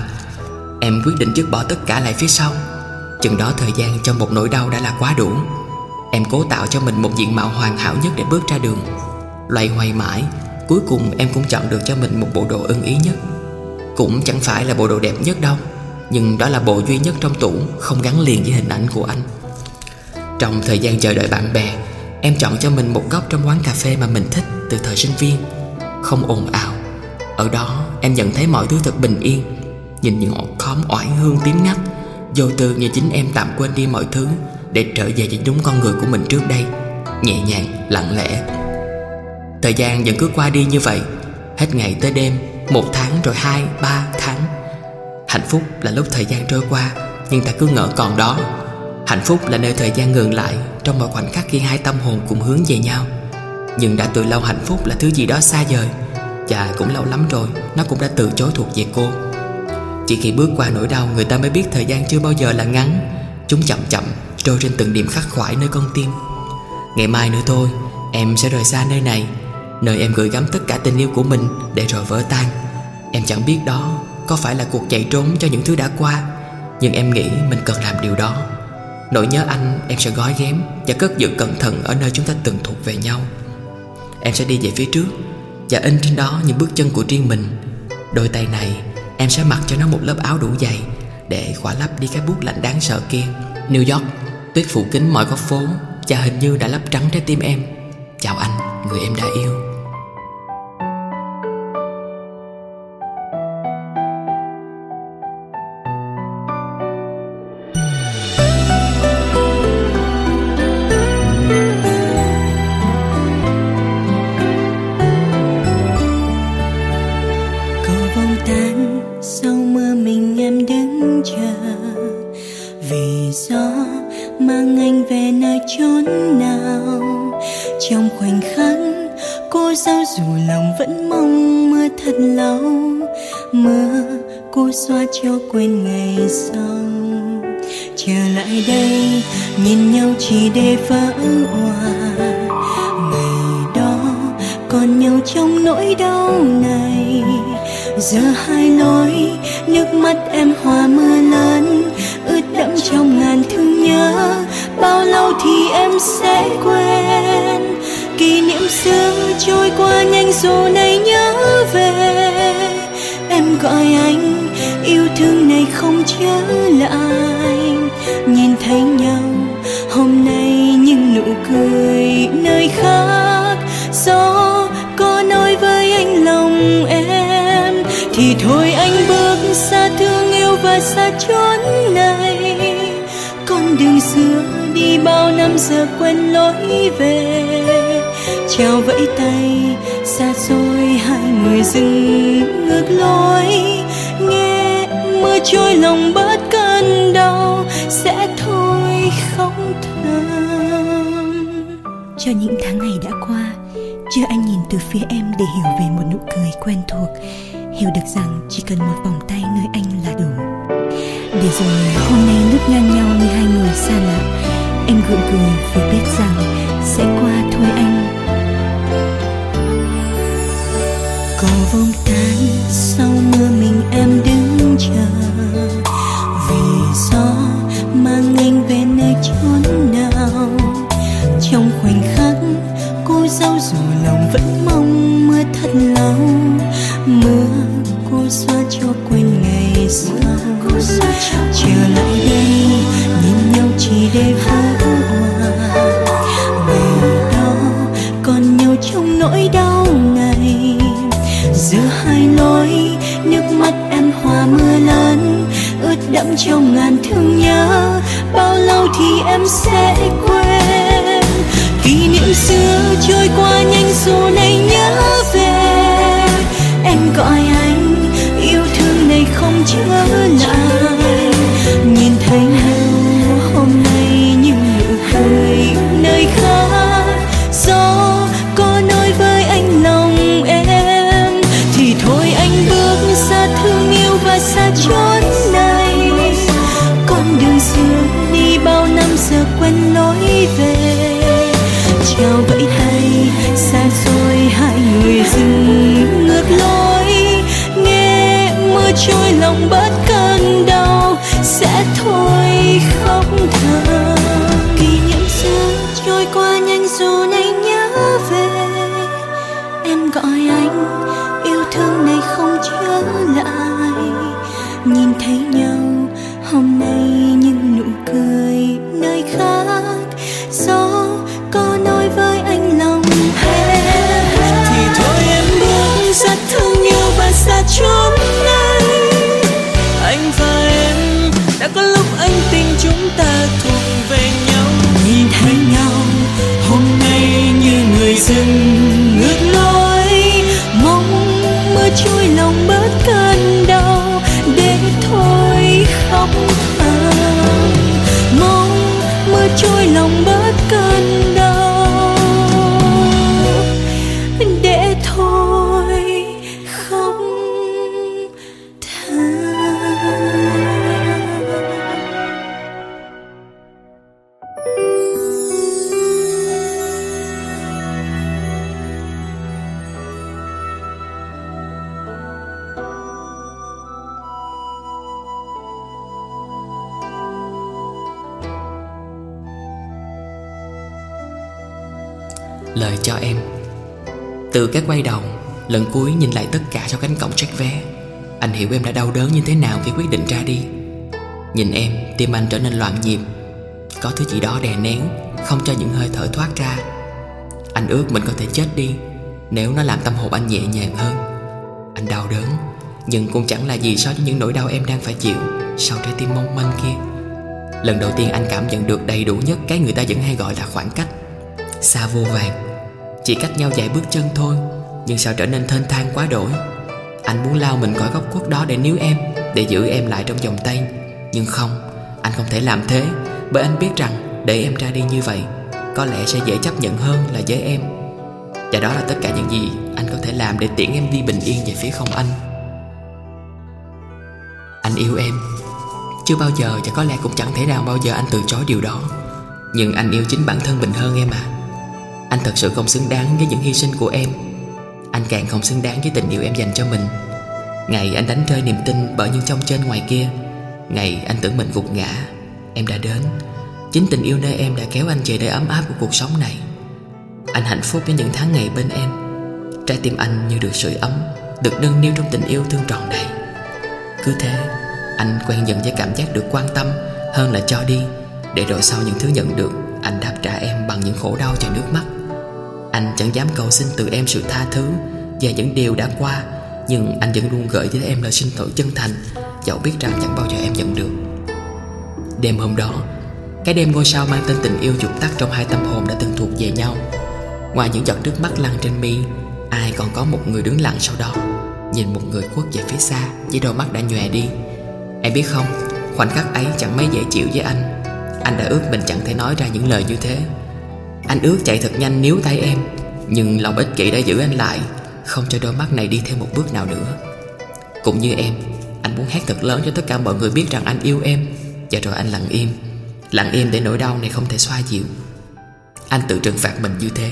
Em quyết định dứt bỏ tất cả lại phía sau. Chừng đó thời gian trong một nỗi đau đã là quá đủ. Em cố tạo cho mình một diện mạo hoàn hảo nhất để bước ra đường. Loay hoay mãi, Cuối cùng em cũng chọn được cho mình một bộ đồ ưng ý nhất. Cũng chẳng phải là bộ đồ đẹp nhất đâu, Nhưng đó là bộ duy nhất trong tủ, Không gắn liền với hình ảnh của anh. Trong thời gian chờ đợi bạn bè, Em chọn cho mình một góc trong quán cà phê mà mình thích Từ thời sinh viên. Không ồn ào ở đó em nhận thấy mọi thứ thật bình yên. Nhìn những ngọn khóm oải hương tím ngắt. Vô tư như chính em tạm quên đi mọi thứ Để trở về với đúng con người của mình trước đây. Nhẹ nhàng, lặng lẽ. Thời gian vẫn cứ qua đi như vậy. Hết ngày tới đêm Một tháng rồi hai, ba tháng. Hạnh phúc là lúc thời gian trôi qua Nhưng ta cứ ngỡ còn đó. Hạnh phúc là nơi thời gian ngừng lại Trong mọi khoảnh khắc khi hai tâm hồn cùng hướng về nhau. Nhưng đã từ lâu hạnh phúc là thứ gì đó xa vời chà, cũng lâu lắm rồi, Nó cũng đã từ chối thuộc về cô. Chỉ khi bước qua nỗi đau, Người ta mới biết thời gian chưa bao giờ là ngắn. Chúng chậm chậm, trôi trên từng điểm khắc khoải nơi con tim. Ngày mai nữa thôi, Em sẽ rời xa nơi này, Nơi em gửi gắm tất cả tình yêu của mình Để rồi vỡ tan. Em chẳng biết đó có phải là cuộc chạy trốn cho những thứ đã qua, Nhưng em nghĩ mình cần làm điều đó. Nỗi nhớ anh em sẽ gói ghém Và cất giữ cẩn thận ở nơi chúng ta từng thuộc về nhau. Em sẽ đi về phía trước và in trên đó những bước chân của riêng mình. Đôi tay này em sẽ mặc cho nó một lớp áo đủ dày Để khỏa lấp đi cái bút lạnh đáng sợ kia. New York Tuyết phủ kín mọi góc phố Và hình như đã lấp trắng trái tim em. Chào anh, người em đã yêu. Quên lối về. Chào vẫy tay, xa xôi hai người dừng ngược lối. Nghe mưa trôi lòng bớt cơn đau, sẽ thôi không thơm. Cho những tháng ngày đã qua, chưa anh nhìn từ phía em để hiểu về một nụ cười quen thuộc. Hiểu được rằng chỉ cần một vòng tay nơi anh là đủ. Để rồi hôm nay lúc ngang nhau như hai người xa lạ em gượng cười vì biết rằng sẽ qua thôi anh. Nhịp Có thứ gì đó đè nén, Không cho những hơi thở thoát ra. Anh ước mình có thể chết đi, Nếu nó làm tâm hồn anh nhẹ nhàng hơn. Anh đau đớn, Nhưng cũng chẳng là gì so với những nỗi đau em đang phải chịu Sau trái tim mong manh kia. Lần đầu tiên anh cảm nhận được đầy đủ nhất Cái người ta vẫn hay gọi là khoảng cách. Xa vô vàng. Chỉ cách nhau vài bước chân thôi, Nhưng sao trở nên thênh thang quá đổi? Anh muốn lao mình khỏi góc khuất đó để níu em, Để giữ em lại trong vòng tay. Nhưng không anh không thể làm thế, Bởi anh biết rằng để em ra đi như vậy, Có lẽ sẽ dễ chấp nhận hơn là với em. Và đó là tất cả những gì Anh có thể làm để tiễn em đi bình yên về phía không anh. Anh yêu em. Chưa bao giờ và có lẽ cũng chẳng thể nào bao giờ anh từ chối điều đó. Nhưng anh yêu chính bản thân mình hơn em à. Anh thật sự không xứng đáng với những hy sinh của em. Anh càng không xứng đáng với tình yêu em dành cho mình. Ngày anh đánh rơi niềm tin bởi những trong trên ngoài kia Ngày anh tưởng mình gục ngã, Em đã đến. Chính tình yêu nơi em đã kéo anh về nơi ấm áp của cuộc sống này. Anh hạnh phúc với những tháng ngày bên em. Trái tim anh như được sưởi ấm, Được nâng niu trong tình yêu thương tròn đầy. Cứ thế, Anh quen dần với cảm giác được quan tâm Hơn là cho đi, Để rồi sau những thứ nhận được, Anh đáp trả em bằng những khổ đau và nước mắt. Anh chẳng dám cầu xin từ em sự tha thứ Về những điều đã qua, Nhưng anh vẫn luôn gửi với em lời xin lỗi chân thành Dẫu biết rằng chẳng bao giờ em nhận được. Đêm hôm đó, Cái đêm ngôi sao mang tên tình yêu dục tắt Trong hai tâm hồn đã từng thuộc về nhau. Ngoài những giọt nước mắt lăn trên mi, Ai còn có một người đứng lặng sau đó, Nhìn một người khuất về phía xa, Với đôi mắt đã nhòe đi. Em biết không, Khoảnh khắc ấy chẳng mấy dễ chịu với anh. Anh đã ước mình chẳng thể nói ra những lời như thế. Anh ước chạy thật nhanh níu tay em, Nhưng lòng ích kỷ đã giữ anh lại, Không cho đôi mắt này đi thêm một bước nào nữa. Cũng như em anh muốn hét thật lớn cho tất cả mọi người biết rằng anh yêu em. Và rồi anh lặng im. Lặng im để nỗi đau này không thể xoa dịu. Anh tự trừng phạt mình như thế.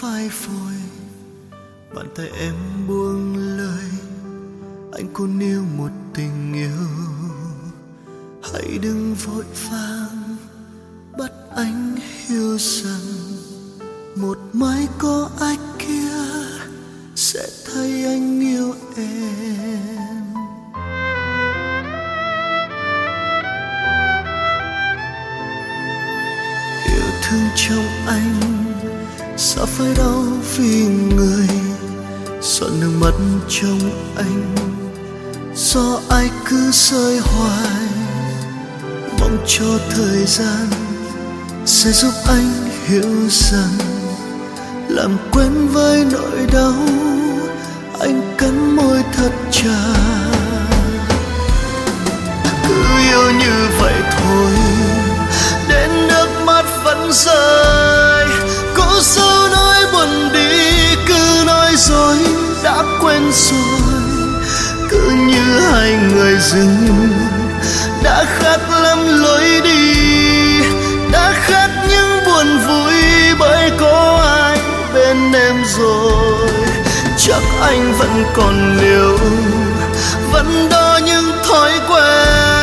Phai phôi. Bàn tay em buông lời, anh còn yêu một tình yêu. Hãy đừng vội vàng, bắt anh hiểu rằng một mai có ai kia sẽ thấy anh yêu em. Yêu thương trong anh sao phải đau vì người? Giọt nước mắt trong anh. Do ai cứ rơi hoài? Mong cho thời gian sẽ giúp anh hiểu rằng làm quen với nỗi đau, anh cắn môi thật chặt. Cứ yêu như vậy thôi, đến nước mắt vẫn rơi cố sao nói buồn đi cứ nói dối đã quên rồi. Cứ như hai người dừng đã khác lắm lối đi, đã khác những buồn vui bởi có ai bên em rồi. Chắc anh vẫn còn liều, vẫn đo những thói quen.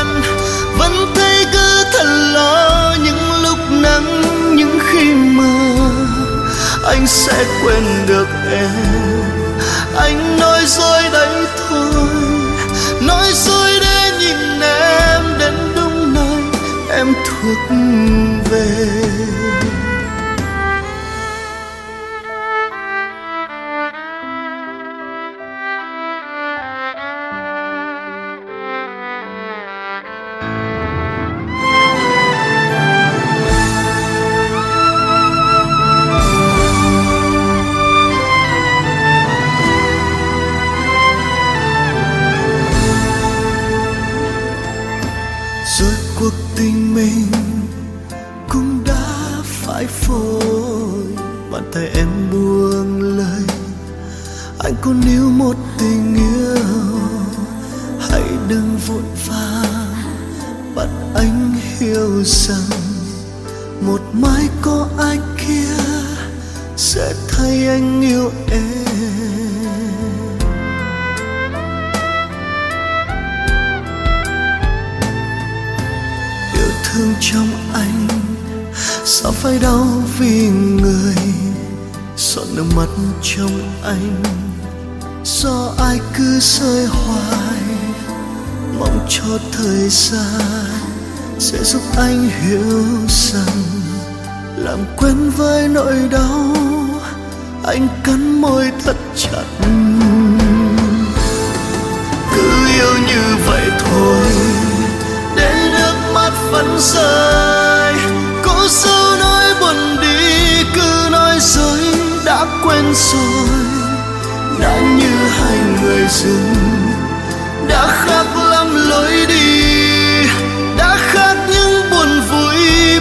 Anh sẽ quên được em. Anh nói dối đấy thôi, nói dối để nhìn em đến đúng nơi em thuộc về. Đã rồi đã như hai người dừng, đã khác lắm lối đi, đã khác những buồn vui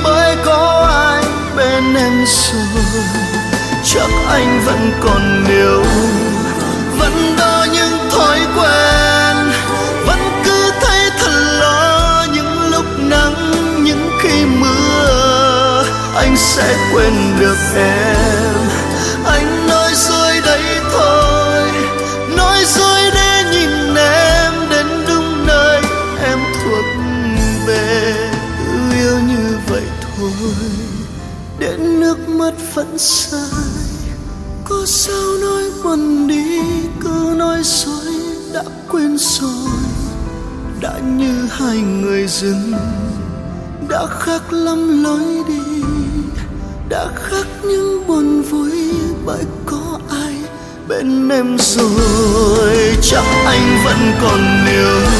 bởi có ai bên em rồi. Chắc anh vẫn còn yêu vẫn đo những thói quen, vẫn cứ thấy thật lo những lúc nắng, những khi mưa, anh sẽ quên được em. Nước mắt vẫn sai. Có sao nói buồn đi, cứ nói dối, đã quên rồi. Đã như hai người dừng, đã khác lắm lối đi. Đã khác những buồn vui, bởi có ai bên em rồi. Chắc anh vẫn còn yêu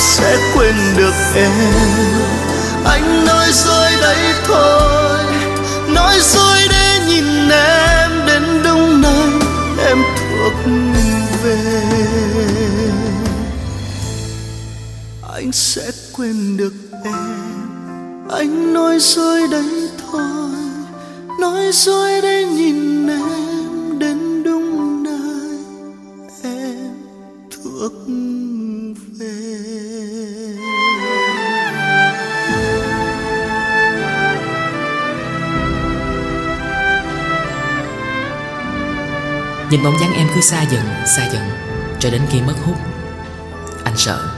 sẽ quên được em. Anh nói dối đấy thôi, nói dối để nhìn em đến đông nay em thuộc về. Anh sẽ quên được em. Anh nói dối đấy thôi, nói dối để nhìn Nhưng bóng dáng em cứ xa dần, xa dần Cho đến khi mất hút Anh sợ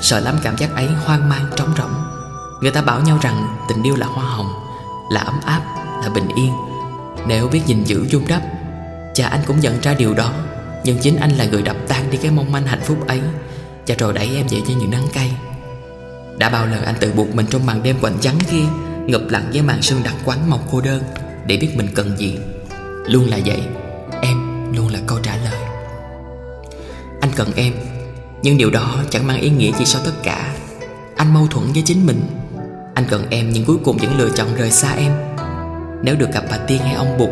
Sợ lắm cảm giác ấy hoang mang trống rỗng. Người ta bảo nhau rằng tình yêu là hoa hồng Là ấm áp, là bình yên. Nếu biết gìn giữ dung đắp Cha anh cũng nhận ra điều đó. Nhưng chính anh là người đập tan đi cái mong manh hạnh phúc ấy Và rồi đẩy em về cho những nắng cay. Đã bao lần anh tự buộc mình trong màn đêm quạnh trắng kia Ngập lặng với màn sương đặc quánh mong cô đơn Để biết mình cần gì. Luôn là vậy luôn là câu trả lời. Anh cần em, Nhưng điều đó chẳng mang ý nghĩa gì sau tất cả. Anh mâu thuẫn với chính mình. Anh cần em nhưng cuối cùng vẫn lựa chọn rời xa em. Nếu được gặp bà Tiên hay ông Bụt,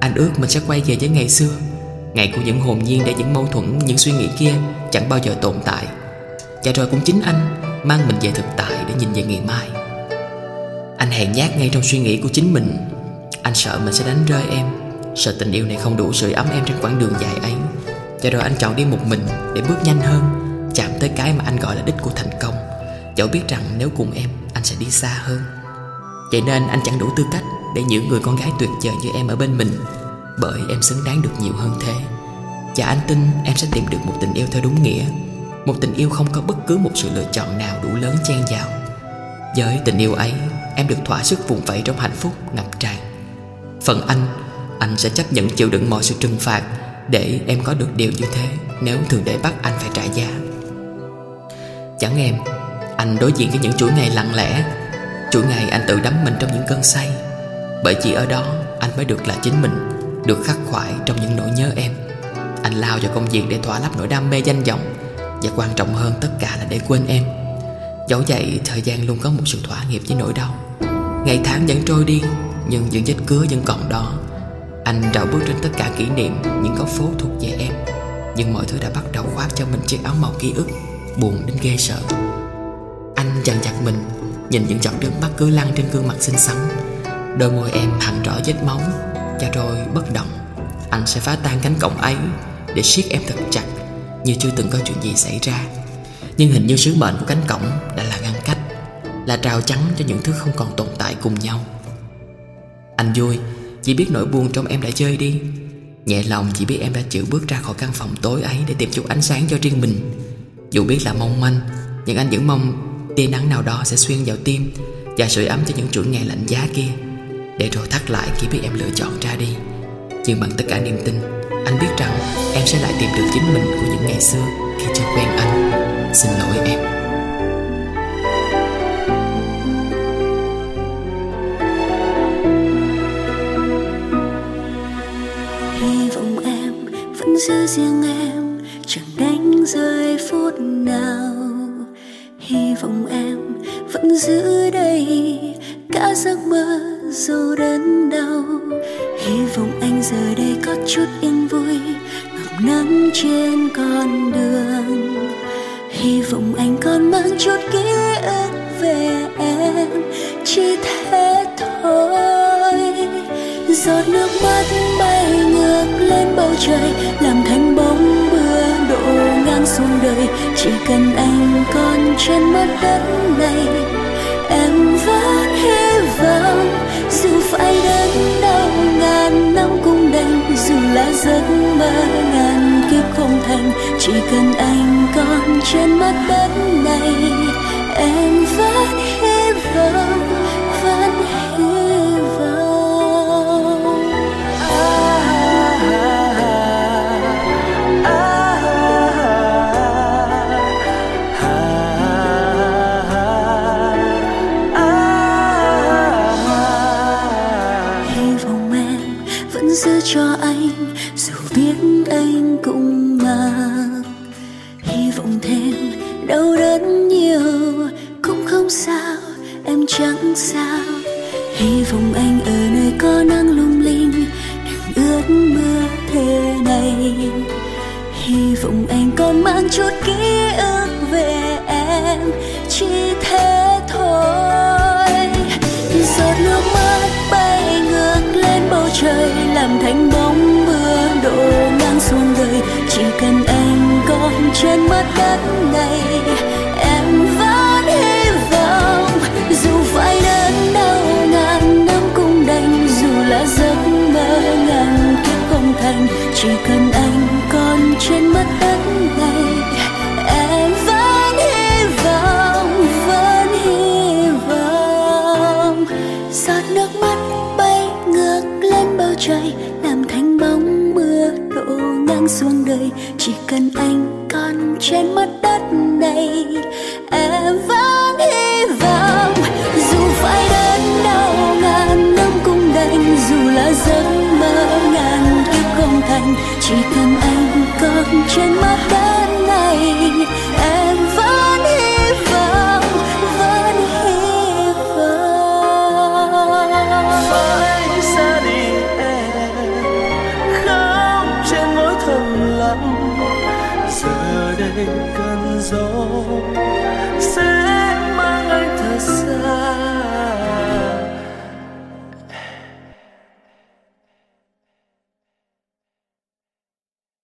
Anh ước mình sẽ quay về với ngày xưa. Ngày của những hồn nhiên để những mâu thuẫn, Những suy nghĩ kia chẳng bao giờ tồn tại. Và rồi cũng chính anh Mang mình về thực tại để nhìn về ngày mai. Anh hèn nhát ngay trong suy nghĩ của chính mình. Anh sợ mình sẽ đánh rơi em. Sợ tình yêu này không đủ sưởi ấm em trên quãng đường dài ấy. Cho rồi anh chọn đi một mình để bước nhanh hơn, Chạm tới cái mà anh gọi là đích của thành công. Dẫu biết rằng nếu cùng em, anh sẽ đi xa hơn. Vậy nên anh chẳng đủ tư cách để những người con gái tuyệt vời như em ở bên mình, Bởi em xứng đáng được nhiều hơn thế. Và anh tin em sẽ tìm được một tình yêu theo đúng nghĩa. Một tình yêu không có bất cứ một sự lựa chọn nào đủ lớn chen vào. Với tình yêu ấy, Em được thỏa sức vùng vẫy trong hạnh phúc ngập tràn. Phần anh anh sẽ chấp nhận chịu đựng mọi sự trừng phạt Để em có được điều như thế Nếu thường để bắt anh phải trả giá. Chẳng em, Anh đối diện với những chuỗi ngày lặng lẽ, Chuỗi ngày anh tự đắm mình trong những cơn say. Bởi chỉ ở đó, Anh mới được là chính mình, Được khắc khoải trong những nỗi nhớ em. Anh lao vào công việc để thỏa lấp nỗi đam mê danh vọng, Và quan trọng hơn tất cả là để quên em. Dẫu vậy, thời gian luôn có một sự thỏa nghiệp với nỗi đau. Ngày tháng vẫn trôi đi, Nhưng những vết cứa vẫn còn đó. Anh rào bước trên tất cả kỷ niệm, Những góc phố thuộc về em. Nhưng mọi thứ đã bắt đầu khoác cho mình chiếc áo màu ký ức, Buồn đến ghê sợ. Anh dằn chặt mình, Nhìn những giọt nước mắt cứ lăn trên gương mặt xinh xắn. Đôi môi em hằn rõ vết máu Cho rồi bất động. Anh sẽ phá tan cánh cổng ấy Để siết em thật chặt, Như chưa từng có chuyện gì xảy ra. Nhưng hình như sứ mệnh của cánh cổng đã là ngăn cách, Là trào chắn cho những thứ không còn tồn tại cùng nhau. Anh vui chỉ biết nỗi buồn trong em đã chơi đi. Nhẹ lòng chỉ biết em đã chịu bước ra khỏi căn phòng tối ấy Để tìm chút ánh sáng cho riêng mình. Dù biết là mong manh, Nhưng anh vẫn mong tia nắng nào đó sẽ xuyên vào tim Và sưởi ấm cho những chuỗi ngày lạnh giá kia. Để rồi thắt lại khi biết em lựa chọn ra đi. Nhưng bằng tất cả niềm tin, Anh biết rằng em sẽ lại tìm được chính mình của những ngày xưa Khi chưa quen anh. Xin lỗi em. Giữ riêng em, chẳng đánh rơi phút nào. Hy vọng em vẫn giữ đây, cả giấc mơ dù đớn đau. Hy vọng anh giờ đây có chút yên vui, ngọc nắng trên con đường. Hy vọng anh còn mang chút ký ức về em, chỉ thế thôi giọt nước mắt bay ngược lên bầu trời, làm thành bóng mưa đổ ngang xuống đời. Chỉ cần anh còn trên mặt đất này, em vẫn hy vọng. Dù phải đớn đau ngàn năm cũng đành, dù là giấc mơ ngàn kiếp không thành. Chỉ cần anh còn trên mặt đất này, em vẫn hy vọng. Đất này em vẫn hy vọng. Dù phải đớn đau, ngàn năm cũng đành. Dù là giấc mơ ngàn kiếp không thành, chỉ cần anh còn trên mắt đất này em vẫn hy vọng, vẫn hy vọng. Giọt nước mắt bay ngược lên bầu trời, làm thành bóng mưa đổ ngang xuống đời. Chỉ cần anh trên mặt đất này. Em vẫn hy vọng, dù phải đớn đau ngàn năm cũng đành dù là giấc mơ ngàn kiếp không thành, chỉ cần anh còn trên mặt đất.